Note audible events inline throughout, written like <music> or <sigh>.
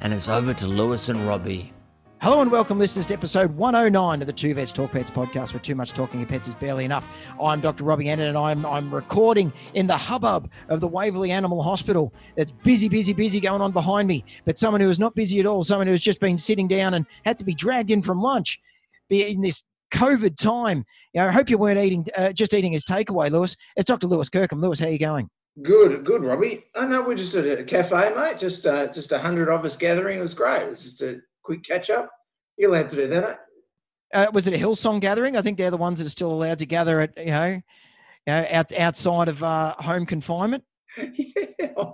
and it's over to Lewis and Robbie. Hello and welcome, listeners, to episode 109 of the Two Vets Talk Pets podcast, where too much talking of pets is barely enough. I'm Dr. Robbie Anderton, and I'm, I'm recording in the hubbub of the Waverley Animal Hospital. It's busy, busy, busy going on behind me. But someone who is not busy at all, someone who has just been sitting down and had to be dragged in from lunch in this COVID time. You know, I hope you weren't eating uh, just eating his takeaway, Lewis. It's Dr. Lewis Kirkham. Lewis, how are you going? Good, good, Robbie. I know we're just at a cafe, mate. Just uh, just a hundred of us gathering. It was great. It was just a quick catch up. You're allowed to do that. Eh? Uh, was it a Hillsong gathering? I think they're the ones that are still allowed to gather at you know, you know out, outside of uh, home confinement. <laughs> yeah,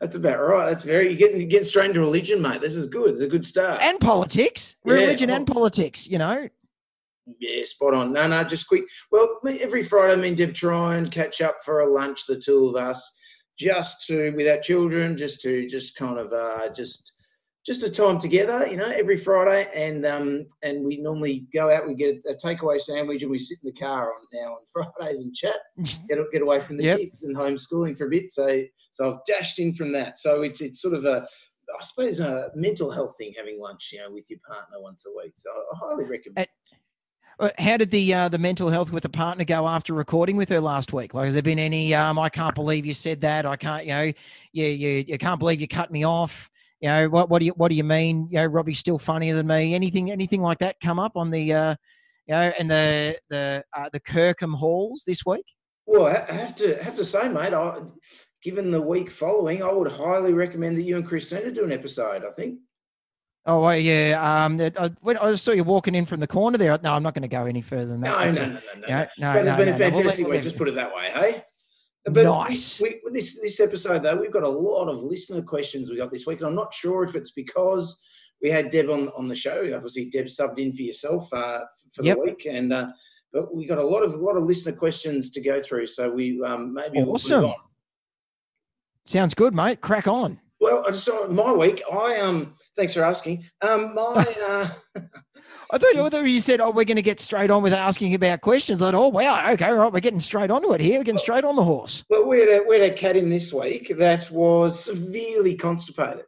that's about right. That's very you're getting you're getting straight into religion, mate. This is good. It's a good start. And politics, Yeah. religion and politics. You know, Yeah, spot on. No, no, just quick. Well, every Friday, me and Deb try and catch up for a lunch, the two of us, just to with our children, just to just kind of uh, just just a time together, you know, every Friday, and um and we normally go out, we get a takeaway sandwich, and we sit in the car on now on <laughs> Fridays and chat, get get away from the Yep. kids and homeschooling for a bit. So so I've dashed in from that. So it's it's sort of a I suppose a mental health thing having lunch, you know, with your partner once a week. So I highly recommend. Uh, how did the uh, the mental health with the partner go after recording with her last week? Like, has there been any? Um, I can't believe you said that. I can't. You know, you you, you can't believe you cut me off. You know, what what do you what do you mean? You know, Robbie's still funnier than me. Anything anything like that come up on the uh, you know, and the the uh, the Kirkham halls this week? Well, I I have to have to say, mate. I, given the week following, I would highly recommend that you and Christina do an episode. I think. Oh well, yeah. Um, that- I, when I saw you walking in from the corner there. No, I'm not going to go any further than that. No, no, no, no, no, no. But it's been a. We'll fantastic we'll week. Just put it that way, hey. But Nice. We, with this this episode though, we've got a lot of listener questions we got this week, and I'm not sure if it's because we had Deb on on the show. Obviously, Deb subbed in for yourself uh, for Yep. the week, and uh, but we got a lot of a lot of listener questions to go through. So we um, maybe we'll Awesome. on. Sounds good, mate. Crack on. Well, I just saw my week. I um, thanks for asking. Um, my <laughs> uh, I thought, I thought you said, "Oh, we're going to get straight on with asking about questions." Like, oh wow, okay, right, we're getting straight onto it here. We're getting straight on the horse. well, we had a, we had a cat in this week that was severely constipated.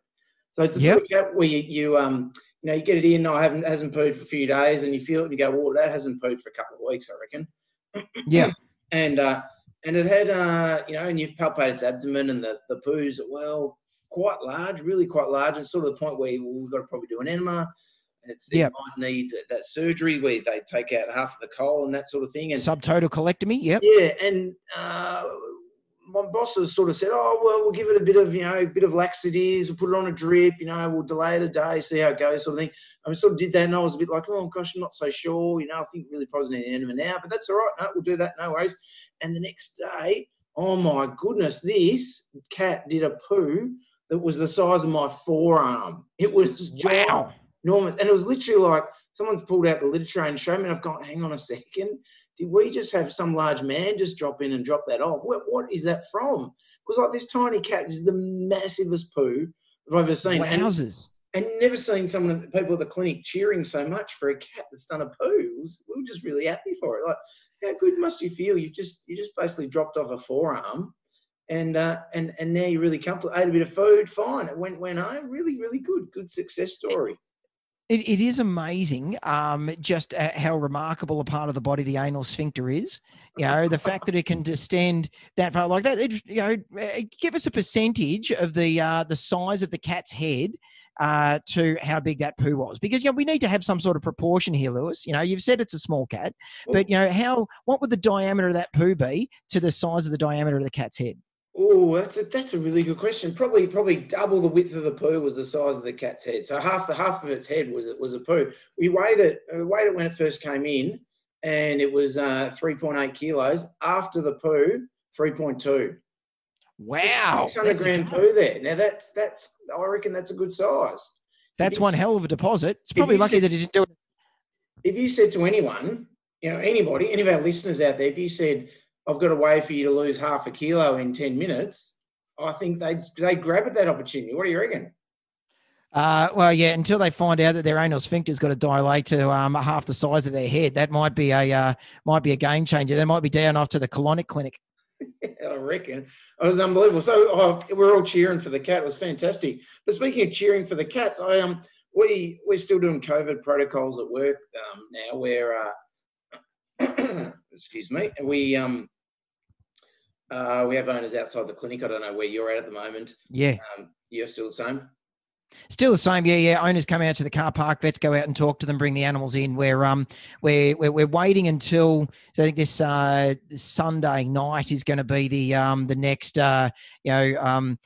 So it's a Yep. cat where you, you um, you know, you get it in. I haven't hasn't pooed for a few days, and you feel it, and you go, "Well, that hasn't pooed for a couple of weeks, I reckon." Yeah, <clears throat> and uh, and it had uh, you know, and you've palpated its abdomen and the the poos well quite large, really quite large, and sort of the point where well, we've got to probably do an enema. And it's Yep. it might need that, surgery where they take out half of the coal and that sort of thing. And subtotal colectomy. Yep. yeah, and uh, my boss has sort of said, "Oh well, we'll give it a bit of you know, a bit of laxatives. We'll put it on a drip. You know, we'll delay it a day, see how it goes, sort of thing." And we sort of did that, and I was a bit like, "Oh gosh, I'm not so sure. You know, I think really probably need an enema now, but that's all right. No, we'll do that. No worries." And the next day, oh my goodness, this cat did a poo that was the size of my forearm. It was Wow. enormous. And it was literally like someone's pulled out the literature and shown me, and I've gone, hang on a second. Did we just have some large man just drop in and drop that off? What, what is that from? It was like this tiny cat is the massivest poo that I've ever seen. And, Wowzers. and never seen someone, people at the clinic cheering so much for a cat that's done a poo. Was, we were just really happy for it. Like, how good must you feel? You've just, you just basically dropped off a forearm. And uh, and and now you're really comfortable. Ate a bit of food, fine. It went went home. Really, really good. Good success story. It, it is amazing, um, just uh, how remarkable a part of the body the anal sphincter is. You know, the fact that it can distend that far like that. It, you know, uh, give us a percentage of the uh, the size of the cat's head uh, to how big that poo was, because you know we need to have some sort of proportion here, Lewis. You know, you've said it's a small cat, but you know how what would the diameter of that poo be to the size of the diameter of the cat's head? Oh, that's a that's a really good question. Probably probably double the width of the poo was the size of the cat's head. So half the half of its head was it was a poo. We weighed it uh, weighed it when it first came in, and it was uh, three point eight kilos. After the poo, three point two. Wow. Six hundred go. poo there. Now that's that's I reckon that's a good size. That's you- one hell of a deposit. It's probably lucky said- that he didn't do it. If you said to anyone, you know, anybody, any of our listeners out there, if you said, I've got a way for you to lose half a kilo in 10 minutes, I think they'd they'd grab at that opportunity. What do you reckon? Uh, well, yeah, until they find out that their anal sphincter's got to dilate to um, half the size of their head, that might be a uh, might be a game changer. They might be down off to the colonic clinic. <laughs> I reckon. It was unbelievable. So oh, we're all cheering for the cat. It was fantastic. But speaking of cheering for the cats, I um we we're still doing COVID protocols at work um, now. Where uh, <clears throat> excuse me, we um uh, we have owners outside the clinic. I don't know where you're at at the moment. Yeah, Um, you're still the same. still the same. Yeah, yeah. Owners come out to the car park. Vets go out and talk to them, bring the animals in. We're um we're we're, we're waiting until so I think this uh this Sunday night is going to be the um the next uh you know um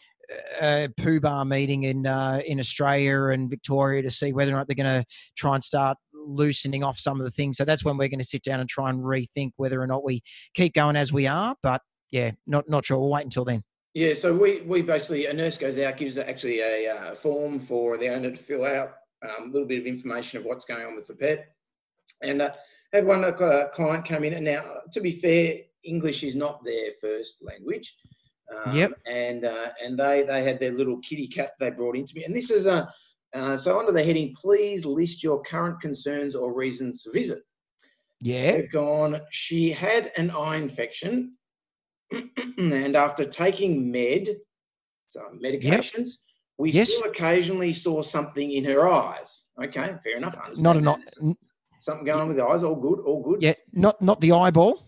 uh, poo bar meeting in uh, in Australia and Victoria to see whether or not they're going to try and start loosening off some of the things. So that's when we're going to sit down and try and rethink whether or not we keep going as we are. But yeah, not not sure. We'll wait until then. Yeah, so we, we basically, a nurse goes out, gives actually a uh, form for the owner to fill out, um, a little bit of information of what's going on with the pet. And uh, had one uh, client come in, and now, to be fair, English is not their first language. Um, Yep. And uh, and they they had their little kitty cat they brought into me, and this is a uh, so under the heading, please list your current concerns or reasons to visit. Yeah. They've gone, she had an eye infection, <clears throat> and after taking med, so medications, we Yes. still occasionally saw something in her eyes. Okay, fair enough. Not a not. Something going on with the eyes, all good, all good. Yeah. Not not the eyeball.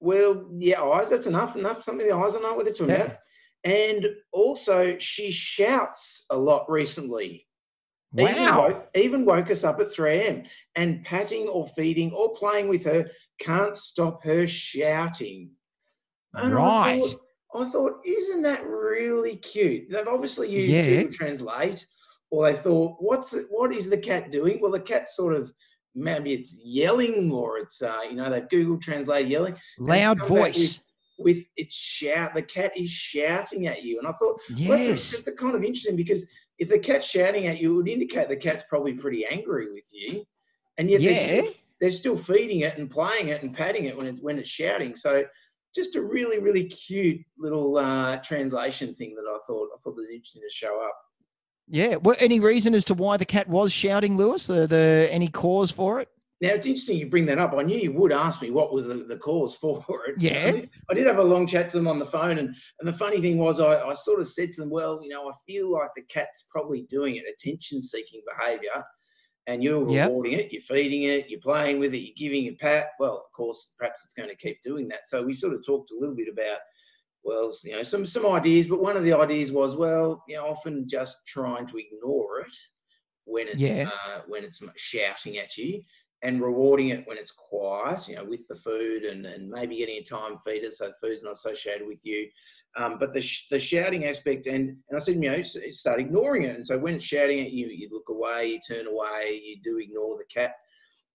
Well, yeah, eyes, that's enough, enough. Something in the eyes, I know what they're talking Yeah. about. And also, she shouts a lot recently. Even Wow. woke, even woke us up at 3 a.m. and patting or feeding or playing with her can't stop her shouting. And I Right. thought, I thought, isn't that really cute? They've obviously used Yeah. Google Translate, or they thought, what's it, what is the cat doing? Well, the cat's sort of maybe it's yelling, or it's uh, you know they've Google Translate yelling Loud voice. with its shout. The cat is shouting at you, and I thought, well, that's, Yes. that's kind of interesting because if the cat's shouting at you, it would indicate the cat's probably pretty angry with you, and yet they're, still, they're still feeding it and playing it and patting it when it's when it's shouting. So just a really really cute little uh, translation thing that I thought I thought was interesting to show up. Yeah. Well, any reason as to why the cat was shouting, Lewis? The, the any cause for it? Now it's interesting you bring that up. I knew you would ask me what was the, the cause for <laughs> it. Yeah. I did, I did have a long chat to them on the phone, and, and the funny thing was, I, I sort of said to them, Well, you know, I feel like the cat's probably doing it, attention seeking behavior, and you're Yep. rewarding it, you're feeding it, you're playing with it, you're giving it pat. Well, of course, perhaps it's going to keep doing that. So we sort of talked a little bit about, well, you know, some, some ideas, but one of the ideas was, well, you know, often just trying to ignore it when it's Yeah. uh, when it's shouting at you and rewarding it when it's quiet, you know, with the food and, and maybe getting a time feeder so food's not associated with you. Um, but the, sh- the shouting aspect, and, and I said, you know, start ignoring it. And so when it's shouting at you, you look away, you turn away, you do ignore the cat.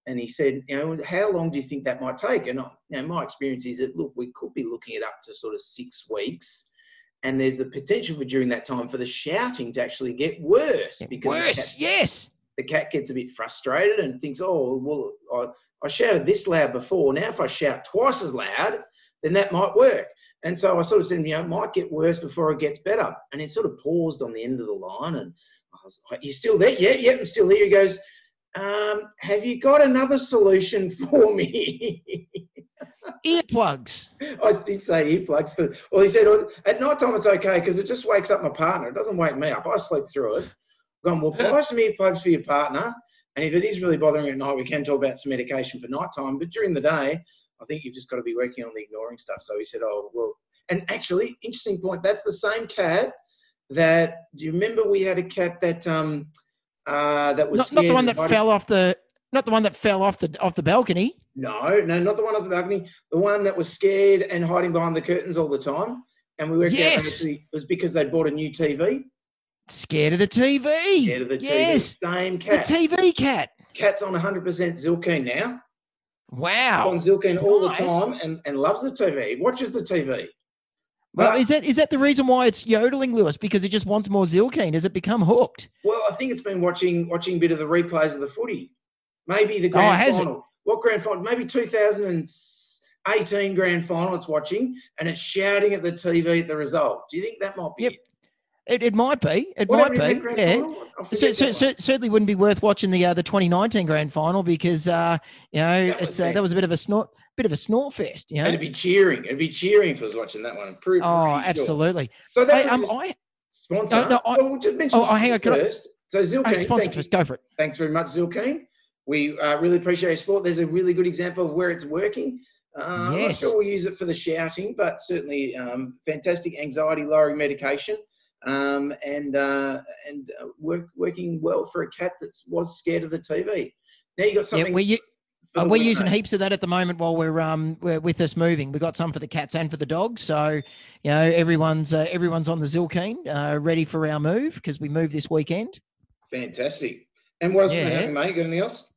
And he said, you know, how long do you think that might take? And I, you know, my experience is that, look, we could be looking at up to sort of six weeks. And there's the potential for during that time for the shouting to actually get worse. because the Worse. cat- Yes. the cat gets a bit frustrated and thinks, oh, well, I, I shouted this loud before. Now, if I shout twice as loud, then that might work. And so I sort of said, you know, it might get worse before it gets better. And he sort of paused on the end of the line and I was like, you still there? Yeah, yeah, I'm still here. He goes, um, have you got another solution <laughs> for me? Earplugs. I did say earplugs, but well, he said "Oh, at night time it's okay because it just wakes up my partner. It doesn't wake me up. I sleep through it. I've gone, well, buy some earplugs for your partner, and if it is really bothering you at night, we can talk about some medication for night time. But during the day, I think you've just got to be working on the ignoring stuff. So he said, oh well, and actually, interesting point. That's the same cat that. Do you remember we had a cat that um uh that was Not, not the one that fell off the. Not the one that fell off the off the balcony. No, no, not the one off the balcony. The one that was scared and hiding behind the curtains all the time. And we worked out Yes. actually it was because they'd bought a new TV. Scared of the TV. Scared of the yes. TV. Same The cat. TV cat. Cat's on 100% Zylkene now. Wow. On Zylkene all nice. the time and, and loves the TV. Watches the TV. Well, But- is that is that the reason why it's yodeling, Lewis? Because it just wants more Zylkene? Has it become hooked? Well, I think it's been watching watching a bit of the replays of the footy. Maybe the Oh, grand it? final. What grand final? Maybe 2018 grand final. It's watching and it's shouting at the TV at the result. Do you think that might be? Yep. it? It, it might be. It might be. Yeah. So, so, so, certainly wouldn't be worth watching the uh, the 2019 grand final because uh, you know That was it's uh, that was a bit of a snort bit of a snort fest. You know. It'd be cheering. It'd be cheering for was watching that one. Pretty, Oh, pretty sure. absolutely. So that Hey, um, I sponsor. no, I- well, we'll just mention Oh, oh, hang on, can I- first. So Zylkene, oh, sponsor you. first. Go for it. Thanks very much, Zylkene. We uh, really appreciate your support. There's a really good example of where it's working. Uh, I'm not sure we'll use it for the shouting, but certainly um, fantastic anxiety lowering medication um, and uh, and uh, work, working well for a cat that was scared of the TV. Now you got Yeah, something. we're, uh, we're using heaps of that at the moment while we're um we're, with us moving. We've got some for the cats and for the dogs. So you know everyone's uh, everyone's on the Zylkene, uh, ready for our move because we move this weekend. Fantastic. And what else Yeah. yeah. mate? Got anything else?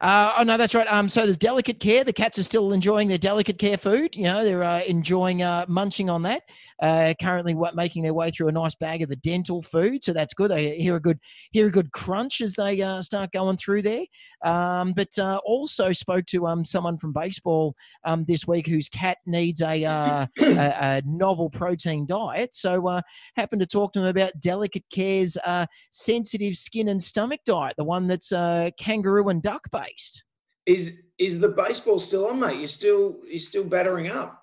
Uh, oh no, that's right. Um, so there's delicate care. The cats are still enjoying their delicate care food. You know, they're uh, enjoying uh, munching on that. Uh, currently, what making their way through a nice bag of the dental food, so that's good. They hear a good hear a good crunch as they uh, start going through there. Um, but uh, also spoke to um someone from baseball um this week whose cat needs a uh, a, a novel protein diet. So uh, happened to talk to him about Delicate Care's uh, sensitive skin and stomach diet, the one that's uh, kangaroo and duck based. Is is the baseball still on, mate? You're still you're still battering up.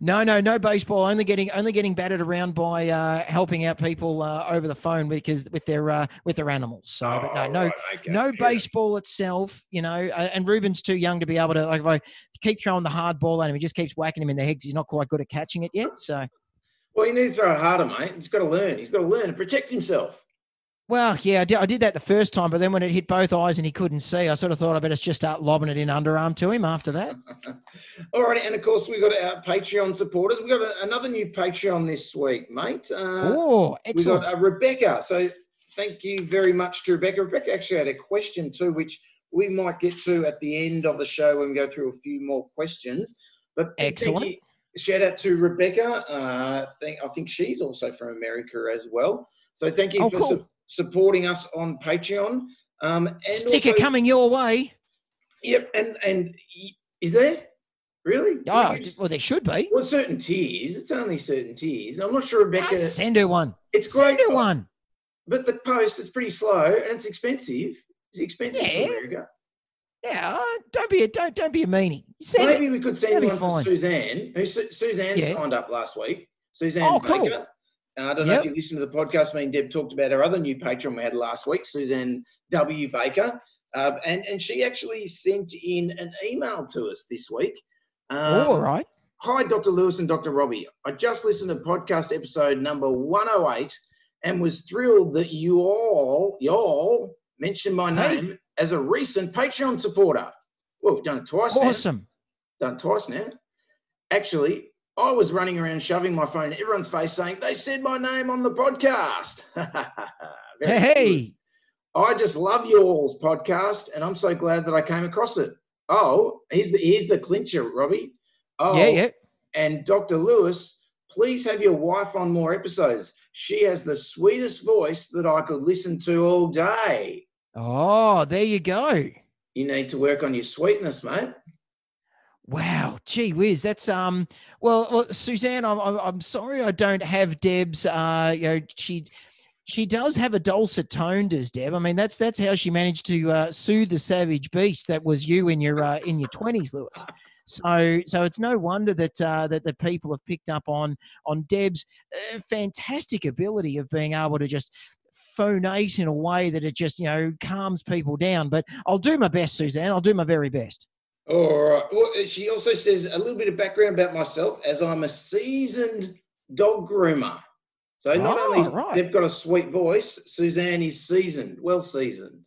No, no, no baseball. Only getting only getting battered around by uh, helping out people uh, over the phone because with their uh, with their animals. So but no, Oh, no, right, okay, no fair baseball itself. You know, uh, and Ruben's too young to be able to like if I keep throwing the hard ball at him, he just keeps whacking him in the head. he's not quite good at catching it yet. So. Well, you need to throw it harder, mate. He's got to learn. He's got to learn to protect himself. Well, yeah, I did, I did that the first time, but then when it hit both eyes and he couldn't see, I sort of thought I better just start lobbing it in underarm to him after that. <laughs> All right, and of course we've got our Patreon supporters. We've got a, another new Patreon this week, mate. Uh, oh, excellent. we excellent. got uh, Rebecca. So thank you very much to Rebecca. Rebecca actually had a question too, which we might get to at the end of the show when we go through a few more questions. But Excellent. Shout out to Rebecca. Uh, I think she's also from America as well. So thank you Oh, for cool. su- supporting us on Patreon. Um, and Sticker also- coming your way. Yep, and and is there really? Oh, well, there should be. well, certain tiers. It's only certain tiers. And I'm not sure Ah, Rebecca. send her one. it's great, Send her one. but the post is pretty slow and it's expensive. It's expensive Yeah. America. Yeah, uh, don't be a don't don't be a meanie. Send it. Maybe we could send That'll one for. Suzanne. Who Su- Suzanne Yeah. signed up last week. Suzanne Oh, cool. Uh, I don't know Yep. if you listened to the podcast. Me and Deb talked about our other new patron we had last week, Suzanne W. Baker. Uh, and, and she actually sent in an email to us this week. Um, Oh, all right. Hi, Dr. Lewis and Dr. Robbie. I just listened to podcast episode number 108 and was thrilled that you all, y'all, mentioned my Hey. name as a recent Patreon supporter. Well, we've done it twice now. Awesome. Done it twice now. Actually, I was running around shoving my phone in everyone's face saying, they said my name on the podcast. <laughs> Hey, hey. I just love y'all's podcast, and I'm so glad that I came across it. Oh, here's the here's the clincher, Robbie. Oh, Yeah, yeah. and Dr. Lewis, please have your wife on more episodes. She has the sweetest voice that I could listen to all day. Oh, there you go. You need to work on your sweetness, mate. Wow, gee whiz, that's um. Well, well Suzanne, I'm, I'm sorry I don't have Deb's. Uh, you know, she she does have a dulcet tone, does Deb? I mean, that's that's how she managed to uh, soothe the savage beast that was you in your uh, in your twenties, Lewis. So so it's no wonder that uh, that the people have picked up on on Deb's uh, fantastic ability of being able to just phonate in a way that it just you know calms people down. But I'll do my best, Suzanne. I'll do my very best. All right. Uh, well, she also says a little bit of background about myself as I'm a seasoned dog groomer. So not Oh, only right. they've got a sweet voice, Suzanne is seasoned, well seasoned.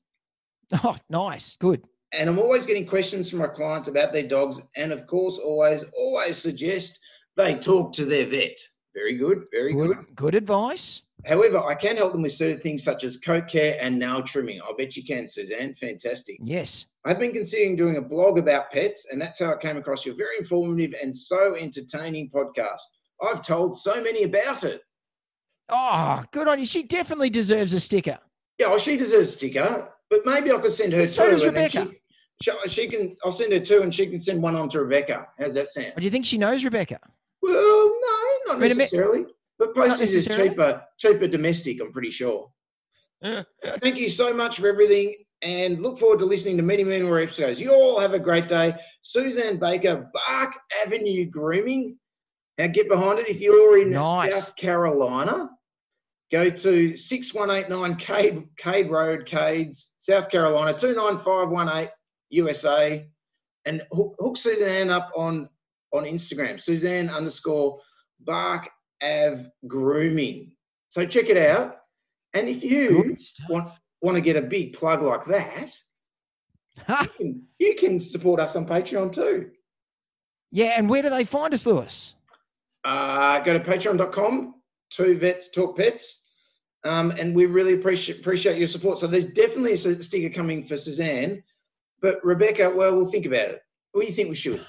Oh, nice, good. And I'm always getting questions from my clients about their dogs. And of course, always, always suggest they talk to their vet. Very good, very good. Good, good advice. However, I can help them with certain things such as coat care and nail trimming. I bet you can, Suzanne. Fantastic. Yes. I've been considering doing a blog about pets, and that's how I came across your very informative and so entertaining podcast. I've told so many about it. Oh, good on you. She definitely deserves a sticker. Yeah, well, she deserves a sticker, but maybe I could send her So two. does Rebecca. She, she, can. I'll send her two, and she can send one on to Rebecca. How's that sound? Do you think she knows Rebecca? Well, no, not a minute. necessarily. But postage is cheaper, cheaper domestic. I'm pretty sure. <laughs> Thank you so much for everything, and look forward to listening to many, many more episodes. You all have a great day. Suzanne Baker, Bark Avenue Grooming. Now get behind it. If you're in Nice. South Carolina, go to 6189 Cade, Cade Road, Cades, South Carolina, 29518 USA, and hook, hook Suzanne up on on Instagram, Suzanne underscore Bark Av Grooming. So check it out. And if you want want to get a big plug like that, you can, you can support us on Patreon too. yeah, and where do they find us, Lewis? Uh, go to patreon.com, two vets talk pets. Um, and we really appreciate appreciate your support. So there's definitely a sticker coming for Suzanne, but Rebecca, well, we'll think about it. What do you think we should?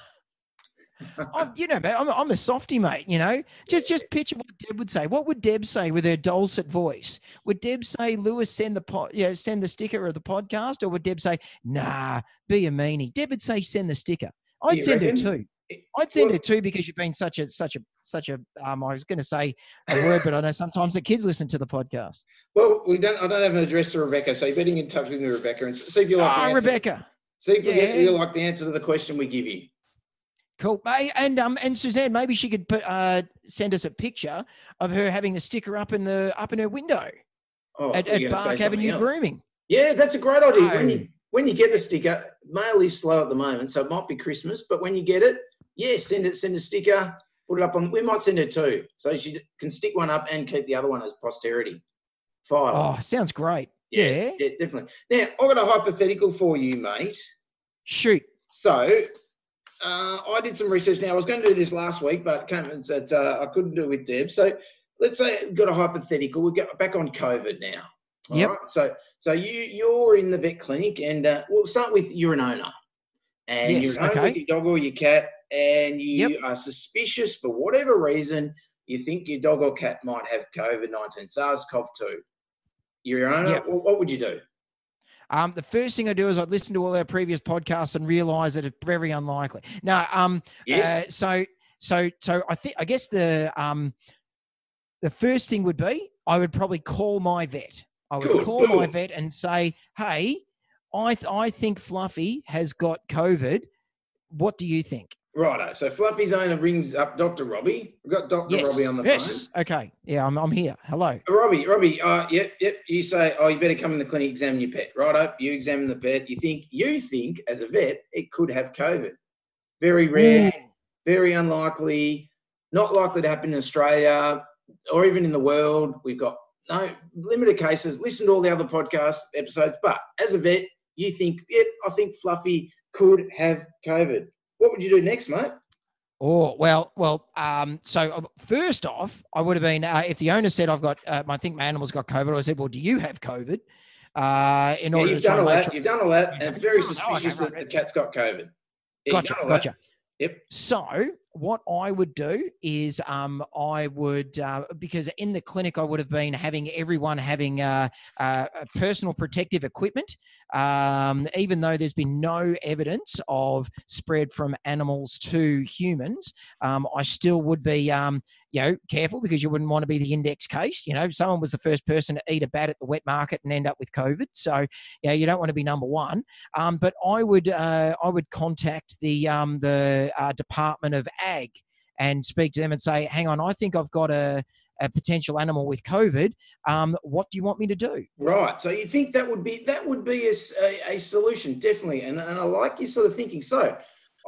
I'm, you know, mate, I'm, I'm a softy, mate. You know, just just picture what Deb would say. What would Deb say with her dulcet voice? Would Deb say, "Lewis, send the pod, you know, send the sticker of the podcast," or would Deb say, "Nah, be a meanie"? Deb would say, "Send the sticker." I'd You send her reckon? two. It- I'd send well- her two because you've been such a such a such a. Um, I was going to say a word, but I know sometimes the kids listen to the podcast. Well, we don't. I don't have an address to Rebecca, so you're getting in touch with me, Rebecca, and see if you like. Oh. Rebecca. See if Yeah. you like the answer to the question we give you. Cool. And um and Suzanne, maybe she could put uh send us a picture of her having the sticker up in the up in her window Oh, at, at Bark Avenue else. Grooming. Yeah, that's a great idea. When you when you get the sticker, mail is slow at the moment, so it might be Christmas. But when you get it, yeah, send it. Send a sticker. Put it up on. We might send her two, so she can stick one up and keep the other one as posterity. File. Oh, sounds great. yeah, yeah. yeah, definitely. Now I've got a hypothetical for you, mate. Shoot. So uh, I did some research. Now I was going to do this last week, but said uh, I couldn't do it with Deb. So let's say we've got a hypothetical. We get back on COVID now. All Yep. right? So so you you're in the vet clinic, and uh, we'll start with you're an owner, and Yes, you're home okay. with your dog or your cat, and you Yep. are suspicious for whatever reason. You think your dog or cat might have COVID nineteen, SARS-CoV-2. You're your owner. Yep. What, what would you do? Um, the first thing I do is I'd listen to all our previous podcasts and realize that it's very unlikely. No, um, Yes. uh, so so so I think I guess the um the first thing would be I would probably call my vet. I would Good, call my vet and say, "Hey, I th- I think Fluffy has got COVID. What do you think?" Righto. So Fluffy's owner rings up Dr. Robbie. We've got Dr. Yes. Robbie on the phone. yes. Okay. Yeah, I'm I'm here. Hello. Robbie, Robbie, uh, yep, yep. You say, oh, you better come in the clinic, examine your pet. Righto. You examine the pet. You think, you think as a vet, it could have COVID. Very rare, very unlikely, not likely to happen in Australia or even in the world. We've got no limited cases. Listen to all the other podcast episodes. But as a vet, you think, yep, I think Fluffy could have COVID. What would you do next, mate? Oh well, well. Um, so uh, first off, I would have been uh, if the owner said I've got, uh, I think my animal's got COVID. I said, well, do you have COVID? Uh, in Yeah, order you've to done all that. sure. You've done all that, and it's very <laughs> Oh, okay, suspicious right, that the cat's got COVID. Yeah, Gotcha, all that. gotcha. Yep. So what I would do is um, I would uh, because in the clinic I would have been having everyone having uh, uh, personal protective equipment, um, even though there's been no evidence of spread from animals to humans. Um, I still would be um, you know careful because you wouldn't want to be the index case. You know, someone was the first person to eat a bat at the wet market and end up with COVID, so yeah, you don't want to be number one. Um, but I would uh, I would contact the um, the uh, Department of Ag and speak to them and say, "Hang on, I think I've got a, a potential animal with COVID. Um, what do you want me to do?" Right. So you think that would be that would be a solution, definitely. And, and I like your sort of thinking. So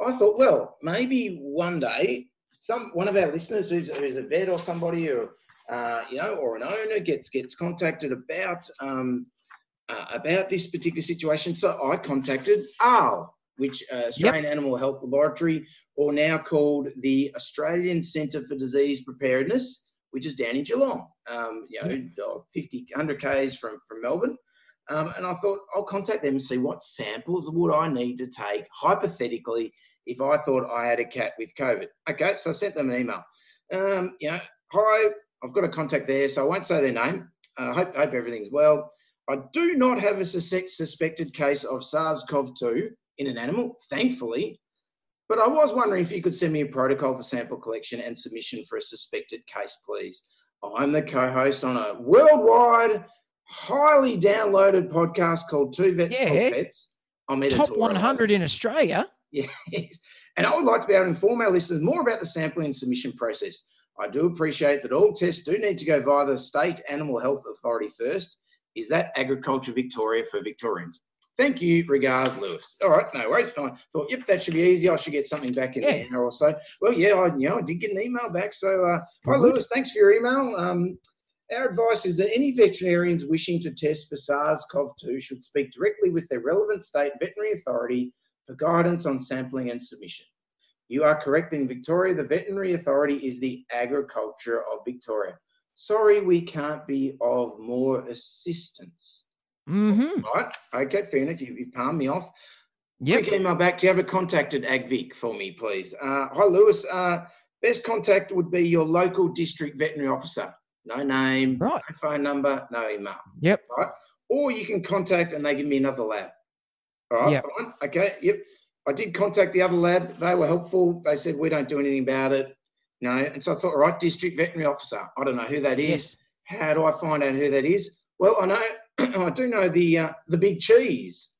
I thought, well, maybe one day some one of our listeners who's, who's a vet or somebody or uh, you know or an owner gets gets contacted about um, uh, about this particular situation. So I contacted AAHL, which uh, Australian Animal Health Laboratory, or now called the Australian Centre for Disease Preparedness, which is down in Geelong. Um, you know, 50, 100 k's from from Melbourne. Um, and I thought I'll contact them and see what samples would I need to take hypothetically if I thought I had a cat with COVID. Okay, so I sent them an email. Um, you know, hi, I've got a contact there, so I won't say their name. I uh, hope, hope everything's well. I do not have a sus- suspected case of SARS-CoV-2 in an animal, thankfully. But I was wondering if you could send me a protocol for sample collection and submission for a suspected case, please. I'm the co-host on a worldwide, highly downloaded podcast called Two Vets Talk Yeah. Pets. I'm Top 100 in Australia. Yes. And I would like to be able to inform our listeners more about the sampling and submission process. I do appreciate that all tests do need to go via the State Animal Health Authority first. Is that Agriculture Victoria for Victorians? Thank you. Regards, Lewis. All right, no worries. Fine. Thought, yep, that should be easy. I should get something back in Yeah. an hour or so. Well, yeah, I, you know, I did get an email back. So, uh, hi, Lewis. Thanks for your email. Um, our advice is that any veterinarians wishing to test for SARS-CoV-2 should speak directly with their relevant state veterinary authority for guidance on sampling and submission. You are correct. In Victoria, the veterinary authority is the Agriculture of Victoria. Sorry, we can't be of more assistance. Mm-hmm. Right? Okay, fair enough. You, you've palmed me off. Yep. Quick email back. Do you have a contacted AgVic for me, please? Uh, hi, Lewis. Uh, best contact would be your local district veterinary officer. No name, Right. no phone number, no email. Yep. Right? Or you can contact and they give me another lab. All right, Yep. fine. Okay, yep. I did contact the other lab. They were helpful. They said, we don't do anything about it. You know, and so I thought, all right, district veterinary officer. I don't know who that is. Yes. How do I find out who that is? Well, I know, <clears throat> I do know the uh, the big cheese,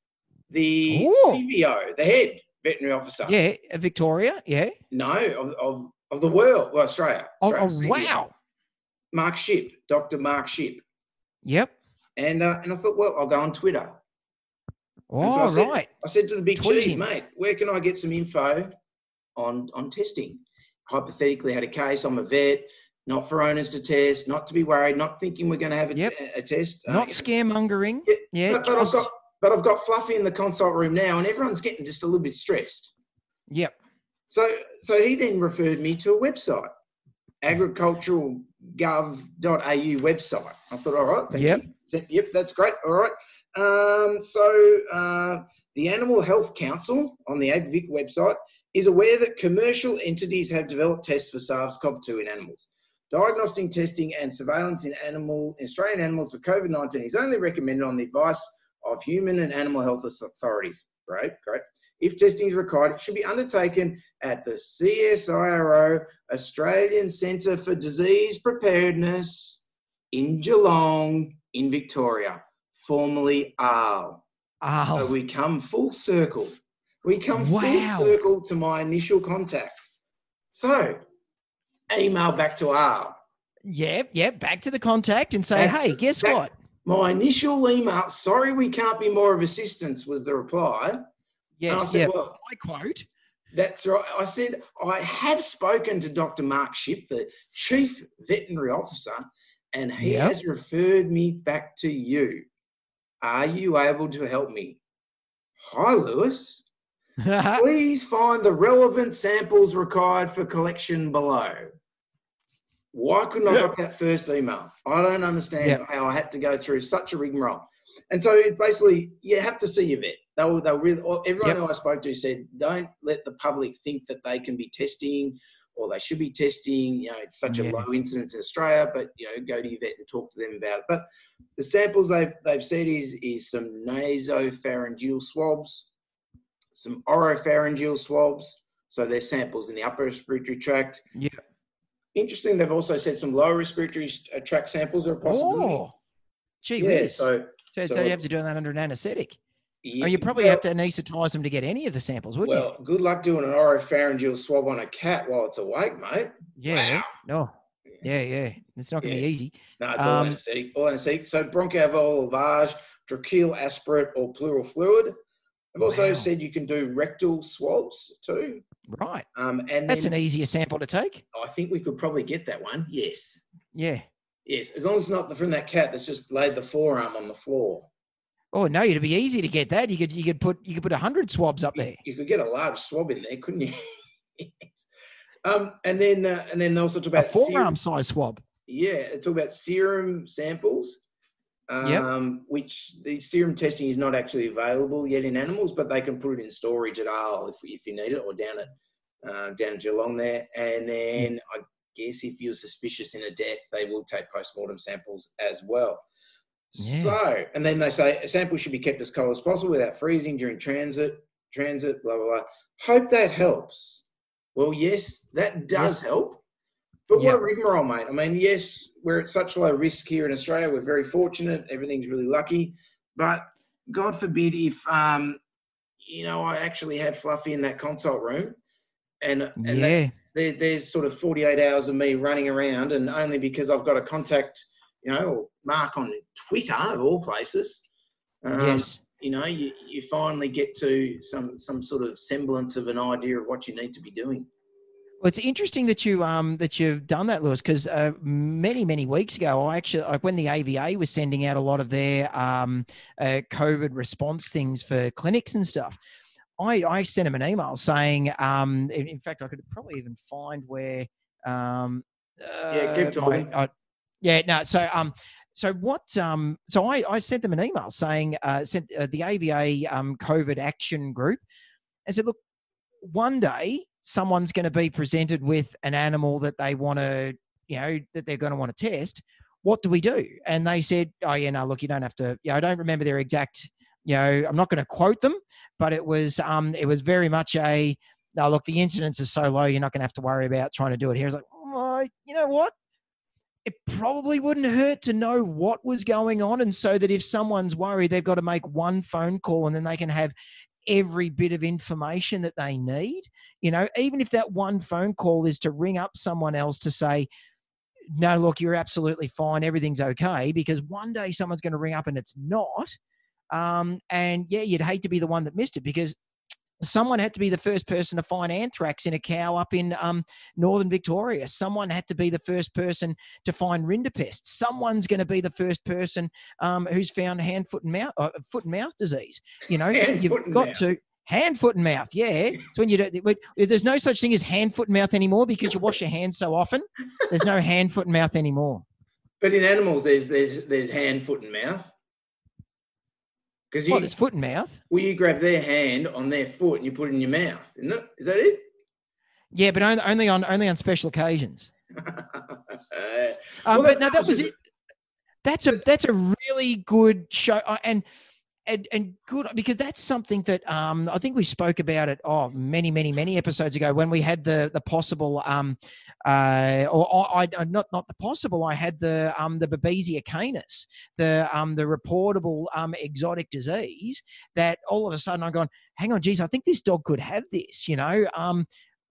the Ooh. CVO, the head veterinary officer. Yeah. Victoria. Yeah. No, of, of, of the world, well, Australia. Oh, Australia, oh wow. Mark Schipp, Dr. Mark Schipp. Yep. And uh, and I thought, well, I'll go on Twitter. Oh, so I said- right. I said to the big Tweet cheese, him. mate, where can I get some info on on testing? Hypothetically, had a case. I'm a vet, not for owners to test, not to be worried, not thinking we're going to have a, Yep. t- a test. uh, Not scaremongering. Yeah, Yeah. but, but I've got but I've got Fluffy in the consult room now, and everyone's getting just a little bit stressed. yep. So so he then referred me to a website, agriculturalgov.au website. I thought, all right, thank Yep. you. Said, Yep, that's great. All right. Um, so uh, the Animal Health Council on the AgVic website is aware that commercial entities have developed tests for SARS-CoV-2 in animals. Diagnostic testing and surveillance in animal Australian animals for COVID-19 is only recommended on the advice of human and animal health authorities. Great, great. If testing is required, it should be undertaken at the CSIRO Australian Centre for Disease Preparedness in Geelong, in Victoria, formerly AAHL. So we come full circle. We come Wow. full circle to my initial contact. So, email back to AAHL. yep. Yep. Back to the contact and say, That's- hey, guess that- what? My initial email, sorry, we can't be more of assistance, was the reply. And I Yes. said, Yeah. well, I quote. That's right. I said, I have spoken to Dr. Mark Schipp, the Chief Veterinary Officer, and he Yep. has referred me back to you. Are you able to help me? Hi, Lewis. <laughs> Please find the relevant samples required for collection below. Why couldn't I got that first email? I don't understand how I had to go through such a rigmarole. And so basically, you have to see your vet. They were, they were really, everyone Yep. who I spoke to said, don't let the public think that they can be testing or they should be testing. You know, it's such a low incidence in Australia, but you know, go to your vet and talk to them about it. But the samples they've they've said is is some nasopharyngeal swabs, some oropharyngeal swabs. So they're samples in the upper respiratory tract. Yeah. Interesting. They've also said some lower respiratory uh, tract samples are possible. oh, gee yeah. whiz. So So, so so- you have to do that under an anaesthetic. Yeah, Oh, you probably well, have to anaesthetize them to get any of the samples, wouldn't you? Well, good luck doing an oropharyngeal swab on a cat while it's awake, mate. Yeah. wow. No. Yeah, yeah. It's not going to Yeah. be easy. No, it's all Um, anesthetic. All anesthetic. So bronchoalveolar lavage, tracheal aspirate, or pleural fluid. I've also Wow. said you can do rectal swabs too. Right. Um, and That's then an easier sample to take. I think we could probably get that one. Yes. Yeah. Yes. As long as it's not from that cat that's just laid the forearm on the floor. Oh no, it'd be easy to get that. You could you could put you could put a hundred swabs up there. You could get a large swab in there, couldn't you? <laughs> yes. Um, and then uh, and then they also talk A about serum- forearm size swab. Yeah, it's all about serum samples, Yep. um, which the serum testing is not actually available yet in animals, but they can put it in storage at AAHL if, if you need it, or down at uh, down at Geelong there. And then I guess if you're suspicious in a death, they will take post-mortem samples as well. Yeah. So, and then they say a sample should be kept as cold as possible without freezing during transit, transit, blah, blah, blah. Hope that helps. Well, yes, that does Yes. help. But Yeah. what a rigmarole, mate. I mean, yes, we're at such low risk here in Australia. We're very fortunate. Everything's really lucky. But God forbid if, um, you know, I actually had Fluffy in that consult room and, and that- there, there's sort of 48 hours of me running around, and only because I've got a contact, you know, or Mark on Twitter of all places. Um, yes. You know, you, you finally get to some some sort of semblance of an idea of what you need to be doing. Well, it's interesting that you um that you've done that, Lewis, because uh, many many weeks ago, I actually like when the AVA was sending out a lot of their um uh, COVID response things for clinics and stuff. I, I sent him an email saying, um, in, in fact, I could probably even find where, um, Yeah, keep uh, my- I- yeah, no. So, um, so what? Um, so I, I sent them an email saying, uh, sent uh, the AVA um, COVID action group, and said, look, one day someone's going to be presented with an animal that they want to, you know, that they're going to want to test. What do we do? And they said, oh yeah, no, look, you don't have to. Yeah, I don't remember their exact. You know, I'm not going to quote them, but it was um, it was very much a. No, look, the incidence is so low, you're not going to have to worry about trying to do it here. It's like, well, you know what? It probably wouldn't hurt to know what was going on, and so that if someone's worried, they've got to make one phone call, and then they can have every bit of information that they need. You know, even if that one phone call is to ring up someone else to say, no, look, you're absolutely fine. Everything's okay. Because one day someone's going to ring up and it's not. Um, and yeah, you'd hate to be the one that missed it because someone had to be the first person to find anthrax in a cow up in um, northern Victoria. Someone had to be the first person to find rinderpest. Someone's going to be the first person um, who's found hand, foot, and mouth, uh, foot and mouth disease. You know, Hand, you've got mouth. to hand, foot, and mouth. Yeah, it's when you don't. There's no such thing as hand, foot, and mouth anymore because you wash your hands so often. There's no hand, foot, and mouth anymore. But in animals, there's there's there's hand, foot, and mouth. Because you, Well, there's foot and mouth. well, you grab their hand on their foot and you put it in your mouth, isn't it? Is that it? Yeah, but only, on only on special occasions. <laughs> Um, Well, but no, that was it. That's a that's a really good show, and and and good because that's something that um I think we spoke about it oh many many many episodes ago when we had the the possible um uh or I, I not not the possible I had the um the Babesia canis the um the reportable um exotic disease that all of a sudden I'm going hang on geez I think this dog could have this you know? Um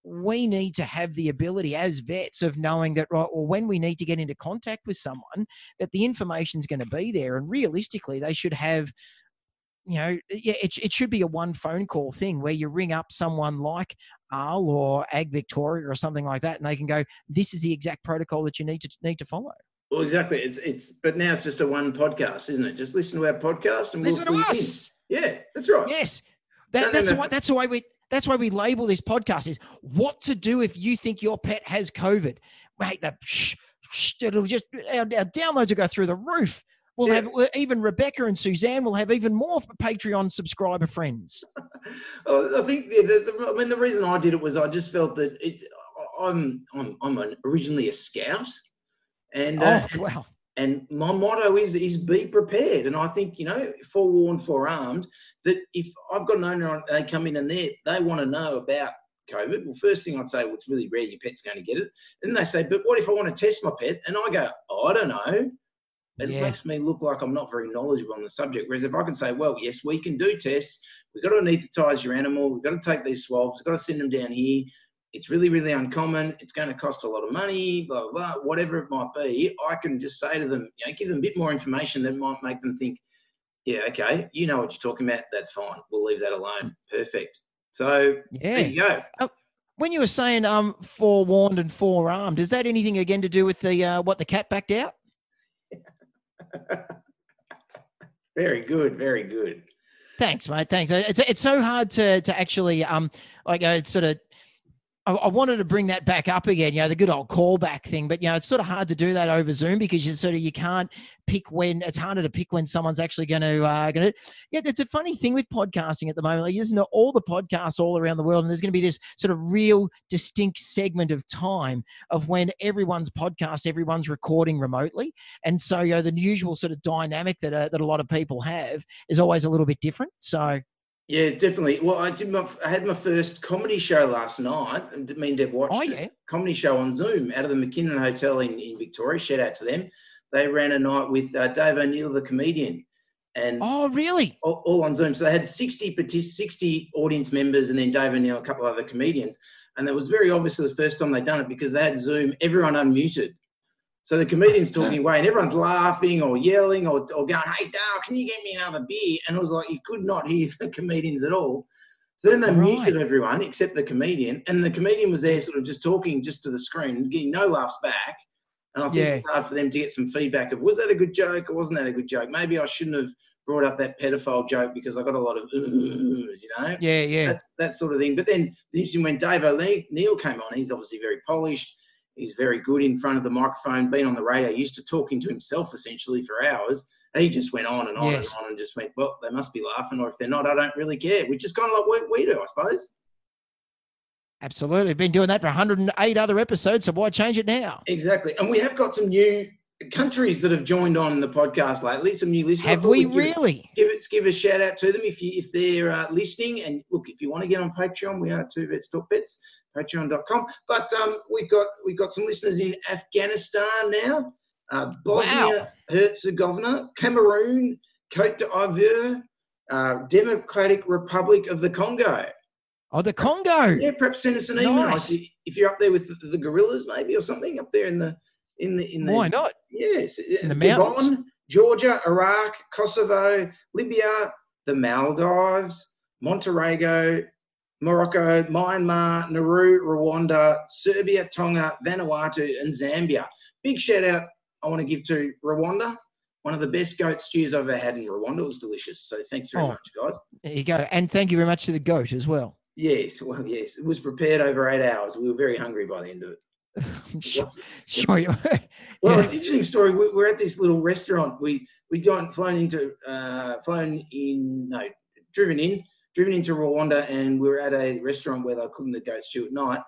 we need to have the ability as vets of knowing that right or when we need to get into contact with someone that the information's going to be there and realistically they should have you know yeah it, it should be a one phone call thing where you ring up someone like AAHL or Ag Victoria or something like that and they can go this is the exact protocol that you need to need to follow well, exactly. It's it's. But now it's just a one podcast, isn't it? Just listen to our podcast and listen we'll to you in. us Yeah, that's right. yes that, that's no. why that's why we that's why we label this podcast is what to do if you think your pet has COVID. Mate, the it'll just our, our downloads will go through the roof. We'll Yeah. have even Rebecca and Suzanne will have even more Patreon subscriber friends. <laughs> Oh, I think the, the, I mean the reason I did it was I just felt that it. I'm I'm I'm an, originally a scout, and uh, Oh wow, and my motto is is be prepared. And I think you know, forewarned, forearmed. That if I've got an owner, on, they come in and they they want to know about COVID. Well, first thing I'd say, well, it's really rare your pet's going to get it. And they say, but what if I want to test my pet? And I go, oh, I don't know. It Yeah. makes me look like I'm not very knowledgeable on the subject. Whereas if I can say, well, yes, we can do tests. We've got to anaesthetize your animal. We've got to take these swabs. We've got to send them down here. It's really, really uncommon. It's going to cost a lot of money, blah, blah, blah, whatever it might be. I can just say to them, you know, give them a bit more information that might make them think, yeah, okay, you know what you're talking about. That's fine. We'll leave that alone. Perfect. So there yeah. you go. When you were saying um forewarned and forearmed, is that anything again to do with the uh, what the cat backed out? <laughs> Very good. Very good. Thanks, mate. Thanks. It's it's so hard to to actually um like uh, sort of. I, I wanted to bring that back up again, you know, the good old callback thing. But you know, it's sort of hard to do that over Zoom because you sort of you can't pick when it's harder to pick when someone's actually going to uh, going to. Yeah, it's a funny thing with podcasting at the moment. Like, isn't it all the podcasts all around the world, and there's going to be this sort of real distinct segment of time of when everyone's podcast, everyone's recording remotely, and so you know the usual sort of dynamic that uh, that a lot of people have is always a little bit different. So Yeah, definitely. Well, I did my, I had my first comedy show last night. and Me and Deb watched Oh, yeah. comedy show on Zoom out of the McKinnon Hotel in, in Victoria. Shout out to them. They ran a night with uh, Dave O'Neill, the comedian, and oh really? all, all on Zoom. So they had 60, 60 audience members and then Dave O'Neill, a couple of other comedians. And that was very obvious the first time they'd done it because they had Zoom, everyone unmuted. So the comedian's talking away and everyone's laughing or yelling or, or going, hey, Dale, can you get me another beer? And it was like you could not hear <laughs> the comedians at all. So then they Right. muted everyone except the comedian. And the comedian was there sort of just talking just to the screen, getting no laughs back. And I think Yeah. it was hard for them to get some feedback of was that a good joke or wasn't that a good joke? Maybe I shouldn't have brought up that pedophile joke because I got a lot of you know Yeah, yeah. that, that sort of thing. But then when Dave O'Neill came on, he's obviously very polished. He's very good in front of the microphone, been on the radio, used to talking to himself essentially for hours. He just went on and on Yes. and on and just went, well, they must be laughing, or if they're not, I don't really care, which is kind of like what we do, I suppose. Absolutely. Been doing that for 108 other episodes, so why change it now? Exactly. And we have got some new countries that have joined on the podcast lately, some new listeners. Have we give really? give it give a shout out to them if you if they're uh, listening and look if you want to get on patreon we are two vets talk pets patreon.com but um we've got we've got some listeners in afghanistan now uh, bosnia herzegovina cameroon cote d'ivoire uh, democratic republic of the congo Oh, the Congo. yeah perhaps send us an email Nice. if, you, if you're up there with the, the gorillas maybe or something up there in the in the in the Why not? Yes, uh, In the uh, Gabon, mountains? Georgia, Iraq, Kosovo, Libya, the Maldives, Montenegro, Morocco, Myanmar, Nauru, Rwanda, Serbia, Tonga, Vanuatu, and Zambia. Big shout out I want to give to Rwanda. One of the best goat stews I've ever had in Rwanda. It was delicious. So thanks very Oh. much, guys. There you go. And thank you very much to the goat as well. Yes, well, yes. It was prepared over eight hours. We were very hungry by the end of it. I'm sure, you <laughs> Well, it's an interesting story. We, we're at this little restaurant. We we'd gone flown into uh, flown in no driven in driven into Rwanda, and we were at a restaurant where they were cooking the goat stew at night,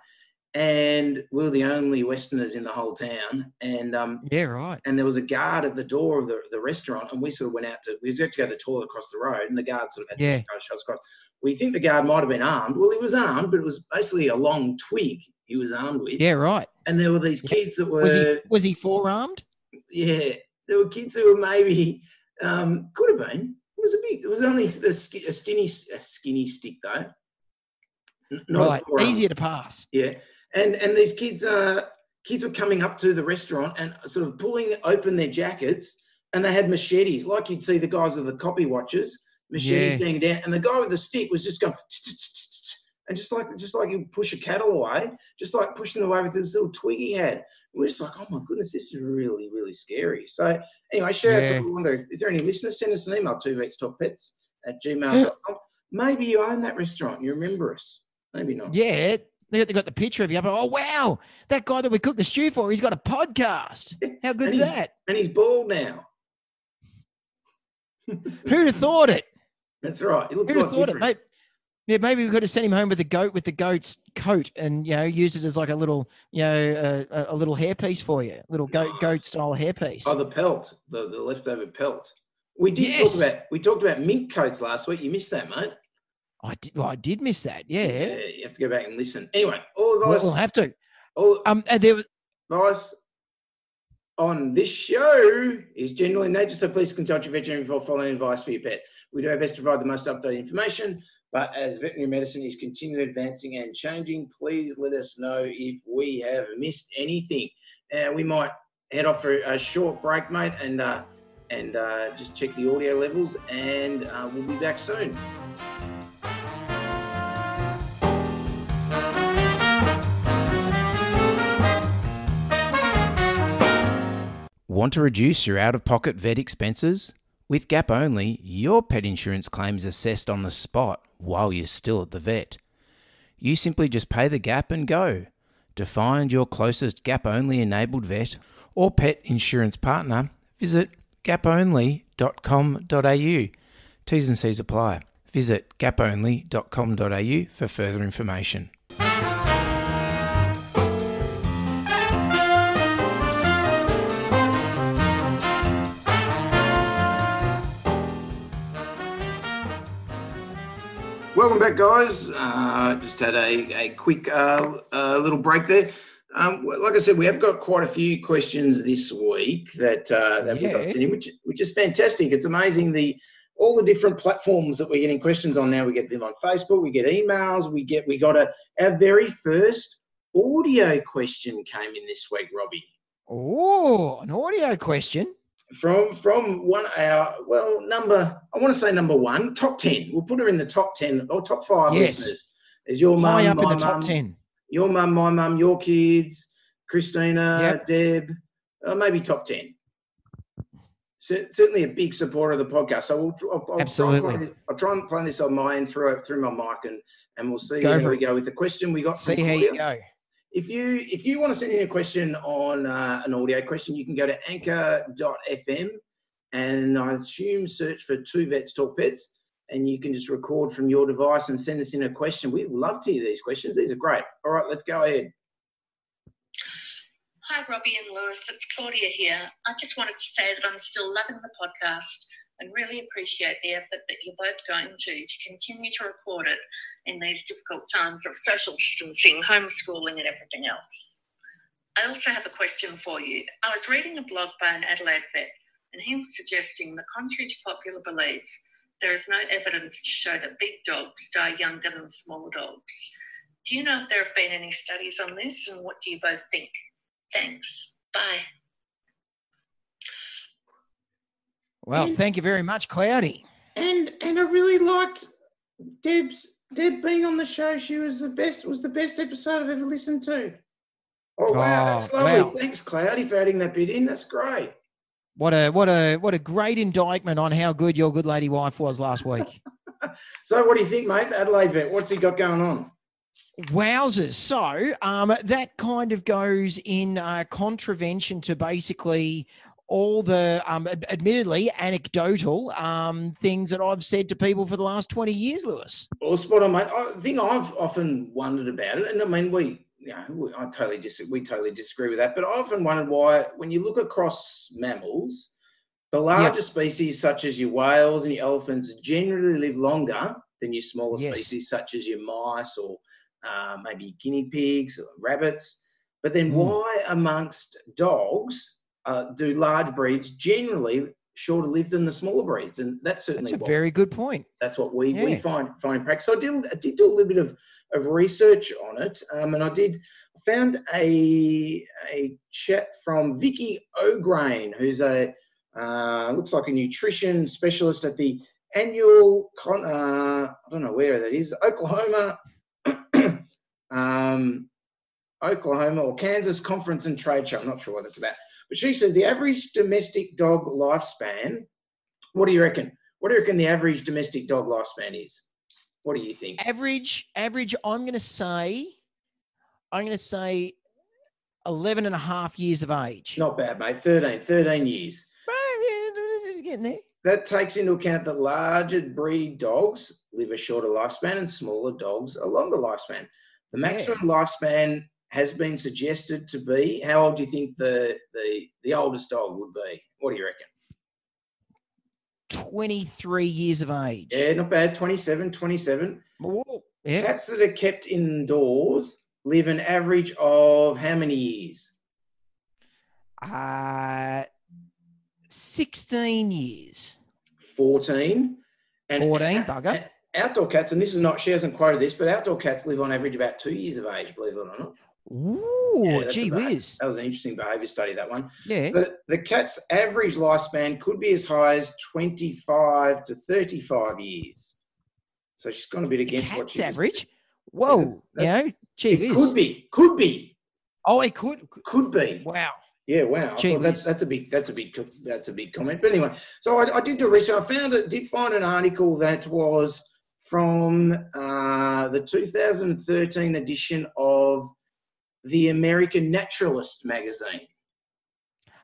and we were the only Westerners in the whole town, and um Yeah, right. and there was a guard at the door of the, the restaurant, and we sort of went out to we had to go to the toilet across the road, and the guard sort of had Yeah. to go show us across. We think the guard might have been armed. Well, he was armed, but it was basically a long twig he was armed with, Yeah, right. And there were these kids that were Was he was he forearmed? yeah, there were kids who were maybe um, could have been. It was a big. It was only a, skinny, a skinny stick though. Not right. Easier to pass. Yeah, and and these kids, uh, kids were coming up to the restaurant and sort of pulling open their jackets, and they had machetes, like you'd see the guys with the copy watches, machetes Yeah. hanging down, and the guy with the stick was just going. And just like just like you push a cattle away, just like pushing away with this little twig he had. We're just like, oh my goodness, this is really, really scary. So anyway, shout out to Rwanda. If, if there are any listeners, send us an email, two vets talk pets at gmail.com. Maybe you own that restaurant, you remember us. Maybe not. Yeah. They got, the picture of you up. Oh wow, that guy that we cooked the stew for, he's got a podcast. How good's And he's- that? And he's bald now. <laughs> Who'd have thought it? That's right. Who'd like have thought it, mate? Yeah, maybe we could have sent him home with the goat with the goat's coat, and you know, use it as like a little, you know, a, a little hairpiece for you, little goat <gasps> goat style hairpiece. Oh, the pelt, the, the leftover pelt. We did Yes. talk about we talked about mink coats last week. You missed that, mate. I did, well, I did miss that. Yeah, you have to go back and listen. Anyway, all the we'll, have to. all Um, and there was guys on this show is generally nature, so please consult your veterinarian before following advice for your pet. We do our best to provide the most updated information, but as veterinary medicine is continually advancing and changing, please let us know if we have missed anything. And we might head off for a short break, mate, and uh, and uh, just check the audio levels, and uh, we'll be back soon. Want to reduce your out of pocket vet expenses? With Gap only, your pet insurance claim is assessed on the spot while you're still at the vet. You simply just pay the gap and go. To find your closest gap only enabled vet or pet insurance partner, visit gaponly.com.au. T's and C's apply. Visit gaponly.com.au for further information. Welcome back, guys. Uh, just had a, a quick uh, uh, little break there. Um, like I said, we have got quite a few questions this week that uh, that we've got Yeah. sitting, which which is fantastic. It's amazing the all the different platforms that we're getting questions on now. We get them on Facebook, we get emails, we get we got a our very first audio question came in this week, Robbie. Oh, an audio question. From from one our well number I want to say number one top ten. We'll put her in the top ten or top five Yes. listeners. Is your mum, up in my the top mum, 10. your mum, my mum, your kids, Christina, Yep. Deb, uh, maybe top ten. Cer- certainly a big supporter of the podcast. So we'll, I'll, I'll Try and Absolutely. play this, I'll try and play this on my end through through my mic and and we'll see Go how we it. go with the question we got. See how you go. If you if you want to send in a question on uh, an audio question, you can go to anchor.fm and I assume search for two vets talk pets, and you can just record from your device and send us in a question. We'd love to hear these questions. These are great. All right, let's go ahead. Hi, Robbie and Lewis. It's Claudia here. I just wanted to say that I'm still loving the podcast and really appreciate the effort that you're both going to to continue to record it in these difficult times of social distancing, homeschooling, and everything else. I also have a question for you. I was reading a blog by an Adelaide vet, and he was suggesting that, contrary to popular belief, there is no evidence to show that big dogs die younger than small dogs. Do you know if there have been any studies on this, and what do you both think? Thanks. Bye. Well, And- thank you very much, Cloudy. And and I really liked Deb's Deb being on the show. She was the best. Was the best episode I've ever listened to. Oh wow, that's Oh, lovely. wow. Thanks, Cloudy, for adding that bit in. That's great. What a what a what a great indictment on how good your good lady wife was last week. <laughs> So, what do you think, mate? The Adelaide vet. What's he got going on? Wowzers. So um, that kind of goes in uh, contravention to basically all the, um, ad- admittedly, anecdotal um, things that I've said to people for the last 20 years, Lewis. Well, spot on, mate. I the thing I've often wondered about it, and I mean, we, you know, we, I totally dis- we totally disagree with that. But I often wondered why, when you look across mammals, the larger species such as your whales and your elephants generally live longer than your smaller Yes. species such as your mice or uh, maybe guinea pigs or rabbits. But then, Mm. why amongst dogs uh, do large breeds generally shorter live than the smaller breeds? And that's certainly That's a what very good point. that's what we, we find find practice. So I did I did do a little bit of, of research on it, um, and I did found a a chat from Vicki Ograin, who's a uh, looks like a nutrition specialist at the annual con, uh, I don't know where that is Oklahoma. <coughs> um, Oklahoma or Kansas Conference and Trade Show. I'm not sure what it's about. But she said the average domestic dog lifespan, what do you reckon? What do you reckon the average domestic dog lifespan is? What do you think? Average, average, I'm going to say, I'm going to say 11 and a half years of age. Not bad, mate. 13, 13 years. Just getting there. That takes into account that larger breed dogs live a shorter lifespan and smaller dogs a longer lifespan. The maximum lifespan has been suggested to be. How old do you think the, the, the oldest dog would be? What do you reckon? 23 years of age. Yeah, not bad. 27, 27. Whoa, Yeah. Cats that are kept indoors live an average of how many years? Uh, 16 years. 14. And 14, out- bugger. Outdoor cats, and this is not, she hasn't quoted this, but outdoor cats live on average about two years of age, believe it or not. Ooh, Yeah, gee whiz. That was an interesting behaviour study, that one. Yeah. The, the cat's average lifespan could be as high as 25 to 35 years. So she's gone a bit against what Cat's she was- average. Whoa. yeah, you know, gee It whiz. could be, could be, Oh, it could. could- be. Wow. Yeah, wow. That's that's a big that's a big that's a big comment. But anyway, so I, I did do research. I found it did find an article that was from uh, the 2013 edition of the American Naturalist magazine.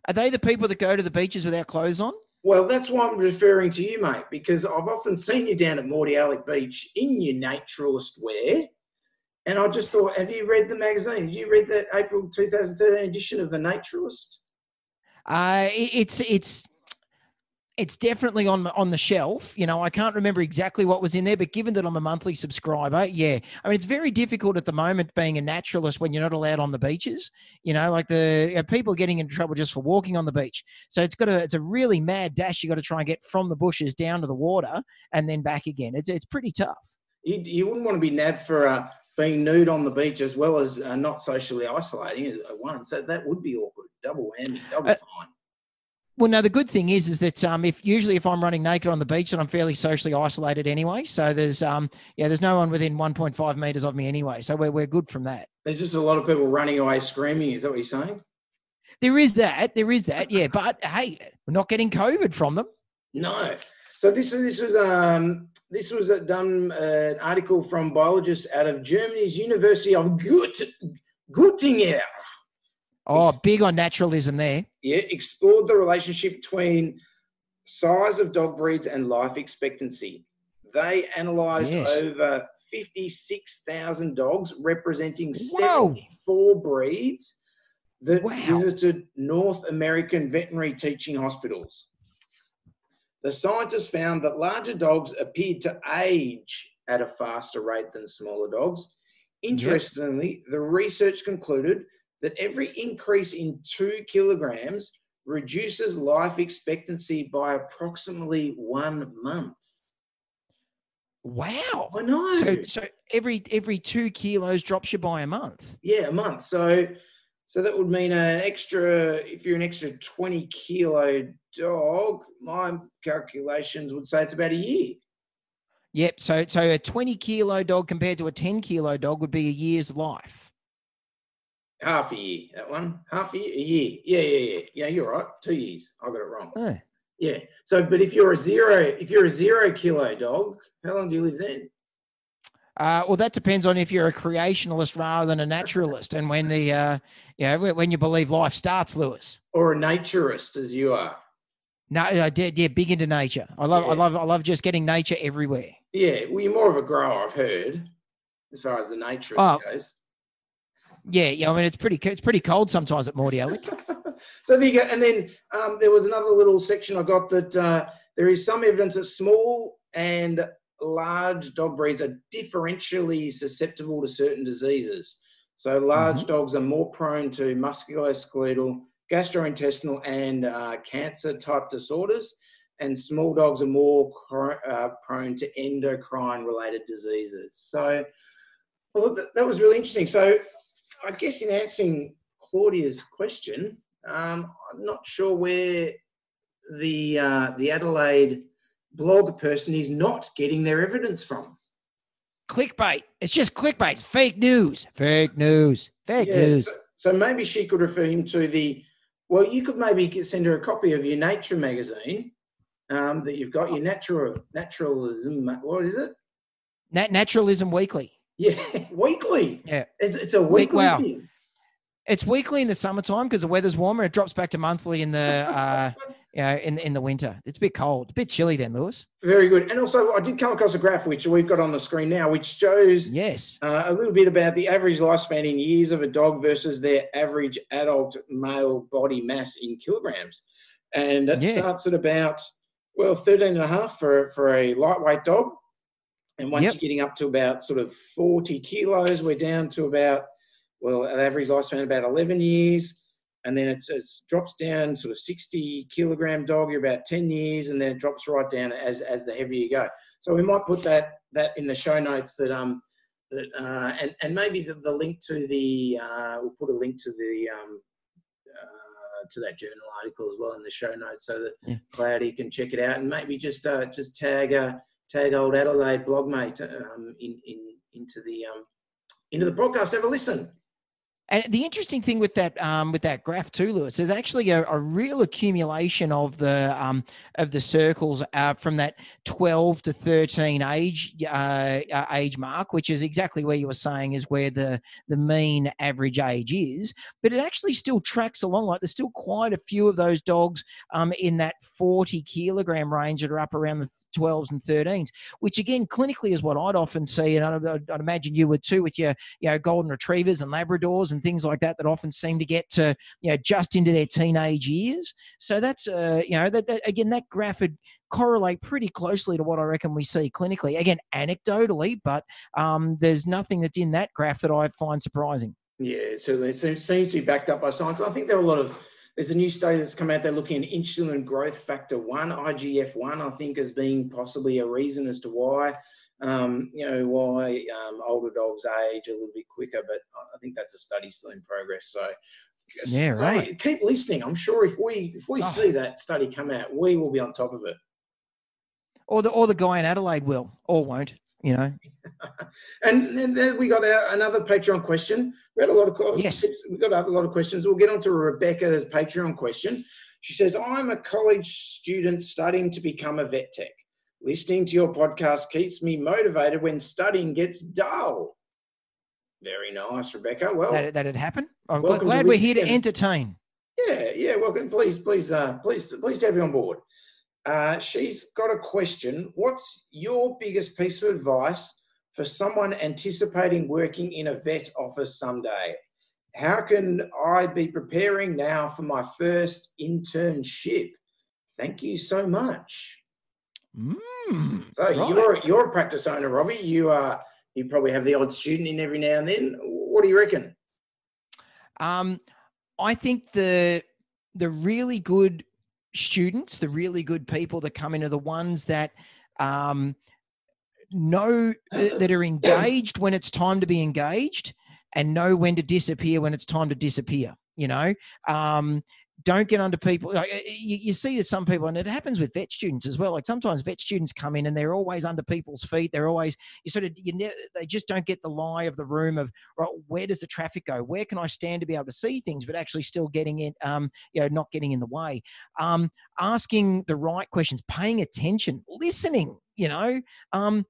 Are they the people that go to the beaches without clothes on? Well, that's why I'm referring to you, mate, because I've often seen you down at Mordialloc Beach in your naturalist wear. And I just thought, have you read the magazine? Did you read the April 2013 edition of The Naturalist? Uh, it's it's it's definitely on on the shelf. You know, I can't remember exactly what was in there, but given that I'm a monthly subscriber, yeah. I mean, it's very difficult at the moment being a naturalist when you're not allowed on the beaches. You know, like the you know, people getting in trouble just for walking on the beach. So it's got a it's a really mad dash. You got to try and get from the bushes down to the water and then back again. It's it's pretty tough. You, you wouldn't want to be nabbed for uh, being nude on the beach as well as uh, not socially isolating at once. That, that would be awkward. Double whammy, double Uh, fine. Well, no, the good thing is, is that um, if usually if I'm running naked on the beach, then I'm fairly socially isolated anyway. So there's um, yeah, there's no one within 1.5 meters of me anyway. So we're we're good from that. There's just a lot of people running away screaming. Is that what you're saying? There is that, there is that, yeah. But hey, we're not getting COVID from them. No. So this is this was um this was a, done uh, an article from biologists out of Germany's University of Gut, Göttingen. Oh, big on naturalism there. Yeah, explored the relationship between size of dog breeds and life expectancy. They analysed Yes. over 56,000 dogs representing Whoa. 74 breeds that Wow. visited North American veterinary teaching hospitals. The scientists found that larger dogs appeared to age at a faster rate than smaller dogs. Interestingly, the research concluded that every increase in two kilograms reduces life expectancy by approximately one month. Wow. I know. So so every every two kilos drops you by a month. yeah, a month. So, so that would mean an extra. If you're an extra 20 kilo dog, my calculations would say it's about a year. Yep. So so a 20 kilo dog compared to a 10 kilo dog would be a year's life. Half a year. That one. Half a year. A year. Yeah, yeah, yeah. Yeah, you're right. Two years. I got it wrong. Eh. Yeah. So, but if you're a zero, if you're a zero kilo dog, how long do you live then? Uh, well, that depends on if you're a creationalist rather than a naturalist, and when the uh, yeah, when when you believe life starts, Lewis. Or a naturist, as you are. No, uh, yeah, yeah, big into nature. I love, I love, I love just getting nature everywhere. Yeah. Well, you're more of a grower, I've heard, as far as the naturist Oh. goes. Yeah, yeah. I mean, it's pretty, it's pretty cold sometimes at Mordialloc. <laughs> so there you go. And then um, there was another little section I got that uh, there is some evidence that small and large dog breeds are differentially susceptible to certain diseases. So large dogs are more prone to musculoskeletal, gastrointestinal, and uh, cancer type disorders, and small dogs are more cro- uh, prone to endocrine related diseases. So, well, that, that was really interesting. So, I guess in answering Claudia's question, um, I'm not sure where the uh, the Adelaide blog person is not getting their evidence from. clickbait. It's just clickbait. It's fake news. Fake news. Fake Yeah, news. So, so maybe she could refer him to the. Well, you could maybe send her a copy of your Nature magazine um, that you've got. Your natural naturalism. What is it? Nat- Naturalism Weekly. Yeah, <laughs> weekly. Yeah. It's, it's a Week- weekly wow. thing. It's weekly in the summertime because the weather's warmer. It drops back to monthly in the, uh, <laughs> you know, in in the winter. It's a bit cold, a bit chilly then, Lewis. Very good. And also, I did come across a graph which we've got on the screen now, which shows Yes. uh, a little bit about the average lifespan in years of a dog versus their average adult male body mass in kilograms. And that Yeah. starts at about, well, 13 and a half for, for a lightweight dog. And once Yep. you're getting up to about sort of 40 kilos, we're down to about, well, an average lifespan about 11 years. And then it's, it's drops down sort of 60 kilogram dog, you're about 10 years, and then it drops right down as, as the heavier you go. So we might put that that in the show notes that um that uh, and and maybe the, the link to the uh, we'll put a link to the um uh, to that journal article as well in the show notes so that Yeah. Cloudy can check it out and maybe just uh, just tag uh, tag old Adelaide blogmate um, in in into the um into the podcast. Have a listen. And the interesting thing with that um, with that graph too, Lewis, there's actually a, a real accumulation of the um, of the circles uh, from that 12 to 13 age uh, uh, age mark, which is exactly where you were saying is where the the mean average age is. But it actually still tracks along. Like there's still quite a few of those dogs um, in that 40 kilogram range that are up around the 12s and 13s, which again clinically is what I'd often see, and I'd, I'd imagine you would too with your you know golden retrievers and Labradors and things like that that often seem to get to you know just into their teenage years. So that's uh, you know that, that again that graph would correlate pretty closely to what I reckon we see clinically. Again, anecdotally, but um, there's nothing that's in that graph that I find surprising. Yeah, certainly. It seems, seems to be backed up by science. I think there are a lot of there's a new study that's come out there looking at insulin growth factor one, IGF one, I think, as being possibly a reason as to why um, you know, why um, older dogs age a little bit quicker, but I think that's a study still in progress. So yeah, stay, right. keep listening. I'm sure if we if we Oh. see that study come out, we will be on top of it. Or the or the guy in Adelaide will or won't. You know. <laughs> And then we got our, another Patreon question. We had a lot of Yes. We got a lot of questions. We'll get on to Rebecca's Patreon question. She says, "I'm a college student studying to become a vet tech. Listening to your podcast keeps me motivated when studying gets dull." Very nice, Rebecca. Well, that that had happened. I'm gl- glad we're here to entertain. Yeah, yeah. Welcome. Please, please, uh, please, please to have you on board. Uh, she's got a question. What's your biggest piece of advice for someone anticipating working in a vet office someday? How can I be preparing now for my first internship? Thank you so much. Mm, So right. you're you're a practice owner, Robbie. You uh you probably have the odd student in every now and then. What do you reckon? Um, I think the the really good students, the really good people that come in are the ones that um, know that that are engaged when it's time to be engaged, and know when to disappear when it's time to disappear. You know, um, don't get under people. Like, uh, you, you see some people, and it happens with vet students as well. Like sometimes vet students come in and they're always under people's feet. They're always you sort of you ne- they just don't get the lie of the room of right, where does the traffic go? Where can I stand to be able to see things, but actually still getting it, um, you know, not getting in the way. Um, asking the right questions, paying attention, listening. You know, um,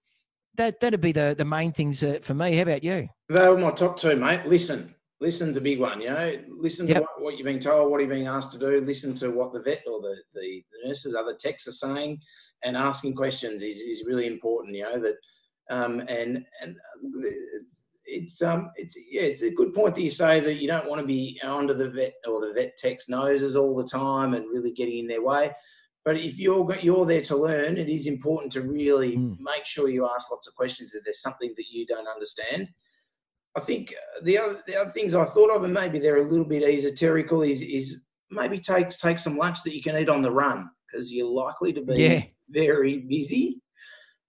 that that'd be the the main things uh, for me. How about you? They were my top two, mate. Listen. Listen's a big one, you know. Listen Yep. to what, what you're being told, what you're being asked to do. Listen to what the vet or the, the, nurses, other techs are saying, and asking questions is, is really important, you know. That um, and and uh, it's um it's yeah it's a good point that you say that you don't want to be under the vet or the vet tech's noses all the time and really getting in their way. But if you're you're there to learn, it is important to really Mm. make sure you ask lots of questions if there's something that you don't understand. I think uh, the other the other things I thought of, and maybe they're a little bit esoterical, is is maybe take take some lunch that you can eat on the run because you're likely to be Yeah. very busy.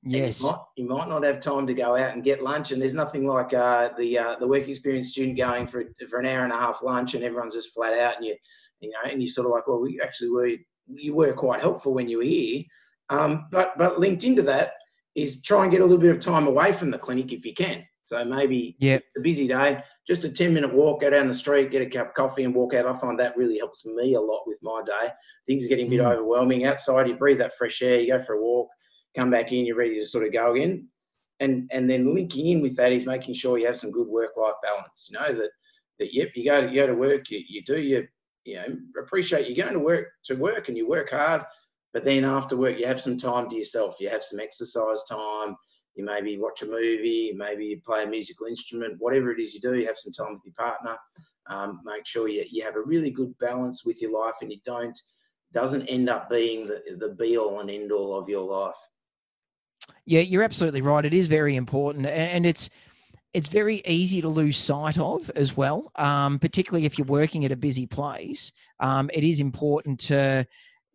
Yes. You might, you might not have time to go out and get lunch, and there's nothing like uh, the uh, the work experience student going for for an hour and a half lunch, and everyone's just flat out, and you you know, and you're sort of like, well, we actually were you were quite helpful when you were here, um, but but linked into that is try and get a little bit of time away from the clinic if you can. So maybe Yep. a busy day, just a 10 minute walk, go down the street, get a cup of coffee and walk out. I find that really helps me a lot with my day. Things are getting a bit Mm. overwhelming outside. You breathe that fresh air, you go for a walk, come back in, you're ready to sort of go again. And and then linking in with that is making sure you have some good work life balance. You know, that that yep, you go to you go to work, you, you do your you know, appreciate you going to work to work and you work hard, but then after work you have some time to yourself. You have some exercise time, you maybe watch a movie, maybe you play a musical instrument, whatever it is you do, you have some time with your partner. Um, make sure you, you have a really good balance with your life and you don't doesn't end up being the, the be all and end all of your life. Yeah, you're absolutely right. It is very important, and it's it's very easy to lose sight of as well. Um, particularly if you're working at a busy place, um, it is important to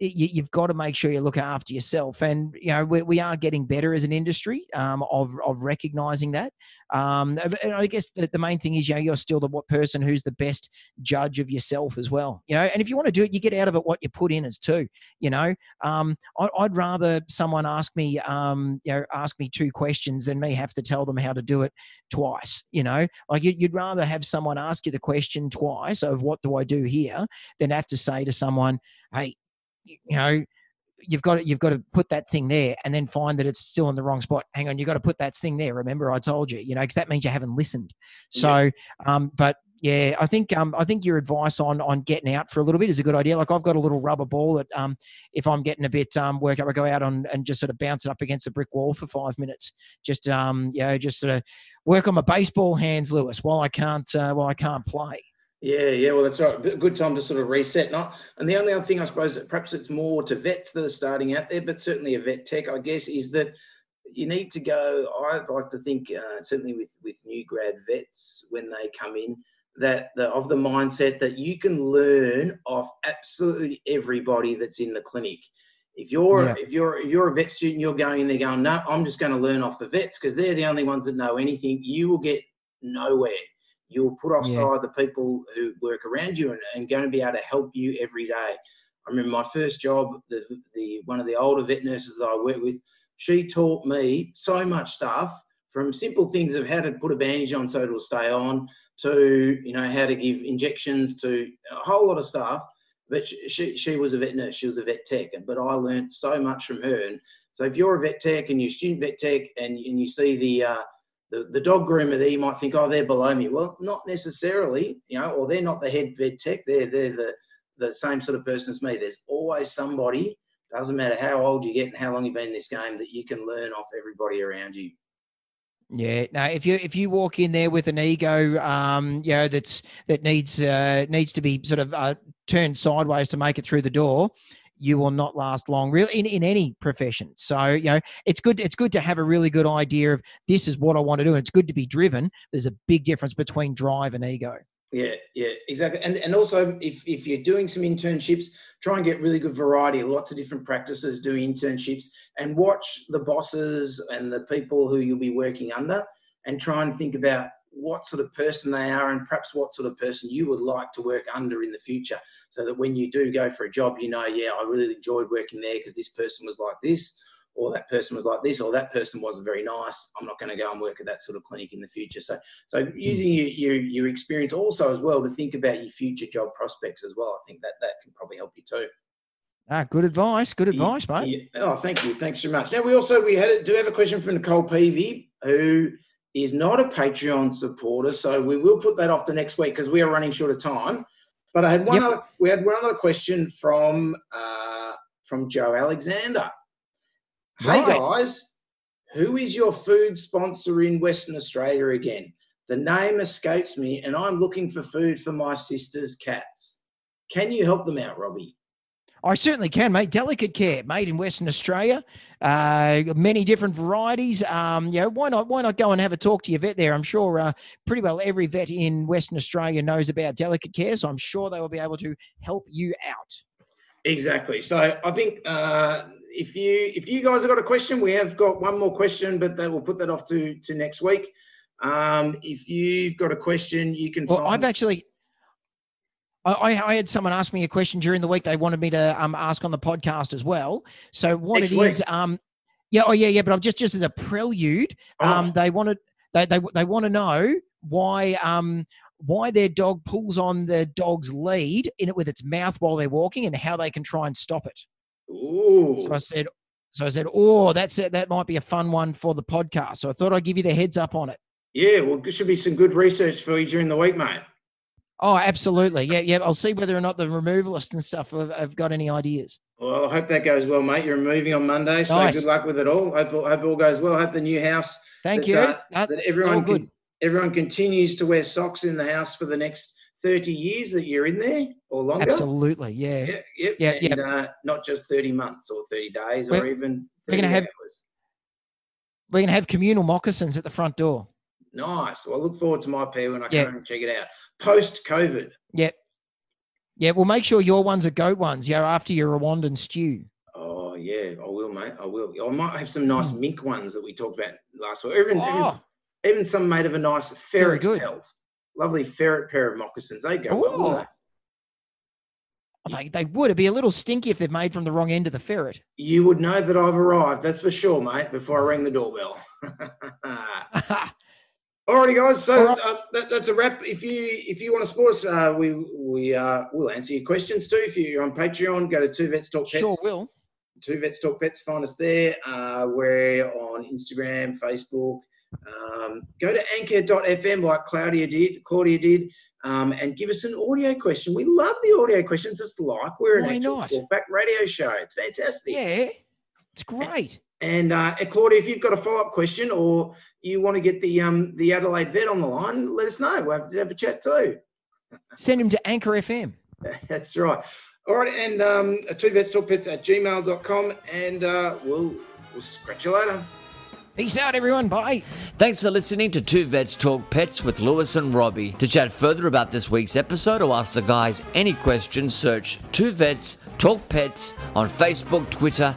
you, you've got to make sure you look after yourself. And you know, we, we are getting better as an industry um, of of recognizing that. Um, and I guess the, the main thing is, you know, you're still the what person who's the best judge of yourself as well. You know, and if you want to do it, you get out of it what you put in as too. You know, um, I, would rather someone ask me, um, you know, ask me two questions than me have to tell them how to do it twice. You know, like you'd, you'd rather have someone ask you the question twice of what do I do here than have to say to someone, hey, you know you've got to, you've got to put that thing there and then find that it's still in the wrong spot. Hang on, you've got to put that thing there. Remember, I told you, you know, because that means you haven't listened. So, yeah. um, but yeah, I think um, I think your advice on on getting out for a little bit is a good idea. Like I've got a little rubber ball that um, if I'm getting a bit um, work up, I go out on and just sort of bounce it up against a brick wall for five minutes. Just um, you know, just sort of work on my baseball hands, Lewis, while I can't uh, while I can't play. Yeah, yeah, well, that's right. A good time to sort of reset. Not, and the only other thing I suppose, that perhaps it's more to vets that are starting out there, but certainly a vet tech, I guess, is that you need to go. I'd like to think, uh, certainly with with new grad vets when they come in, that the, of the mindset that you can learn off absolutely everybody that's in the clinic. If you're yeah. if you're if you're a vet student, you're going in there going, no, I'm just going to learn off the vets because they're the only ones that know anything. You will get nowhere you will put offside yeah. the people who work around you and, and going to be able to help you every day. I remember my first job, the, the one of the older vet nurses that I worked with, she taught me so much stuff from simple things of how to put a bandage on so it'll stay on to you know how to give injections to a whole lot of stuff. But she, she, she was a vet nurse, she was a vet tech, but I learned so much from her. And so if you're a vet tech and you're student vet tech and, and you see the uh, the, the dog groomer there, you might think, oh, they're below me. Well, not necessarily, you know, or they're not the head vet tech. They're, they're the, the same sort of person as me. There's always somebody, doesn't matter how old you get and how long you've been in this game, that you can learn off everybody around you. Yeah. Now, if you if you walk in there with an ego, um, you know that's that needs uh, needs to be sort of uh, turned sideways to make it through the door, you will not last long really in, in any profession. So you know it's good it's good to have a really good idea of this is what i want to do and it's good to be driven. There's a big difference between drive and ego. Yeah yeah exactly. And and also if, if you're doing some internships try and get really good variety. Lots of different practices do internships and watch the bosses and the people who you'll be working under and try and think about what sort of person they are and perhaps what sort of person you would like to work under in the future so that when you do go for a job you know yeah i really enjoyed working there because this person was like this or that person was like this or that person wasn't very nice i'm not going to go and work at that sort of clinic in the future so so hmm. using your, your, your experience also as well to think about your future job prospects as well i think that that can probably help you too Ah, good advice. Good advice, yeah, mate. Yeah. Oh, thank you. Thanks so much. Now we also we had do have a question from Nicole Peavy, who is not a Patreon supporter, so we will put that off to next week because we are running short of time. But I had one yep. other, we had one other question from uh, from Joe Alexander. Right. Hey guys, who is your food sponsor in Western Australia again? The name escapes me, and I'm looking for food for my sister's cats. Can you help them out, Robbie? I certainly can, mate. Delicate care, made in Western Australia. Uh, many different varieties. Um, you know, why not? Why not go and have a talk to your vet there? I'm sure uh, pretty well every vet in Western Australia knows about delicate care, so I'm sure they will be able to help you out. Exactly. So I think uh, if you if you guys have got a question, we have got one more question, but that we'll put that off to to next week. Um, if you've got a question, you can. Well, I've actually I, I, had someone ask me a question during the week they wanted me to um, ask on the podcast as well. So what Next it week. is, um, yeah, oh yeah, yeah, but I'm just just as a prelude, oh. um, they wanted they they, they want to know why um why their dog pulls on the dog's lead in it with its mouth while they're walking and how they can try and stop it. Ooh. So I said, so I said, oh, that's it. That might be a fun one for the podcast. So I thought I'd give you the heads up on it. Yeah, well, there should be some good research for you during the week, mate. Oh, absolutely. Yeah, yeah. I'll see whether or not the removalists and stuff have, have got any ideas. Well, I hope that goes well, mate. You're moving on Monday, so nice. good luck with it all. Hope, hope all goes well. Hope the new house. Thank you. Uh, that everyone good. Can, everyone continues to wear socks in the house for the next 30 years that you're in there or longer. Absolutely, yeah. Yep, yep. Yeah, and, yeah. Uh, not just 30 months or 30 days we're, or even we're gonna have, We're going to have communal moccasins at the front door. Nice. Well, I look forward to my pair when I come and check it out post COVID. Yep. Yeah, well, make sure your ones are goat ones. Yeah. after your Rwandan stew. Oh yeah, I will, mate. I will. I might have some nice mm. mink ones that we talked about last week. Even, even, Oh, even some made of a nice ferret good. pelt. Lovely ferret pair of moccasins. They go well. wouldn't Oh. they, they would. It'd be a little stinky if they're made from the wrong end of the ferret. You would know that I've arrived. That's for sure, mate. Before I ring the doorbell. <laughs> <laughs> Alrighty, guys. So right. uh, that, that's a wrap. If you if you want to support us, uh, we we uh, will answer your questions too. If you're on Patreon, go to Two Vets Talk Pets. sure will. Two Vets Talk Pets. Find us there. Uh, we're on Instagram, Facebook. Um, go to anchor.fm like Claudia did. Claudia did. Um, and give us an audio question. We love the audio questions. It's like we're an Why actual not? talkback radio show. It's fantastic. Yeah, it's great. And uh, and Claudia, if you've got a follow up question or you want to get the um the Adelaide vet on the line, let us know. We'll have to have a chat too. <laughs> Send him to Anchor FM. <laughs> That's right. All right, and um, two vets talk pets at gmail.com, and uh, we'll we'll scratch you later. Peace out, everyone. Bye. Thanks for listening to Two Vets Talk Pets with Lewis and Robbie. To chat further about this week's episode or ask the guys any questions, search Two Vets Talk Pets on Facebook, Twitter,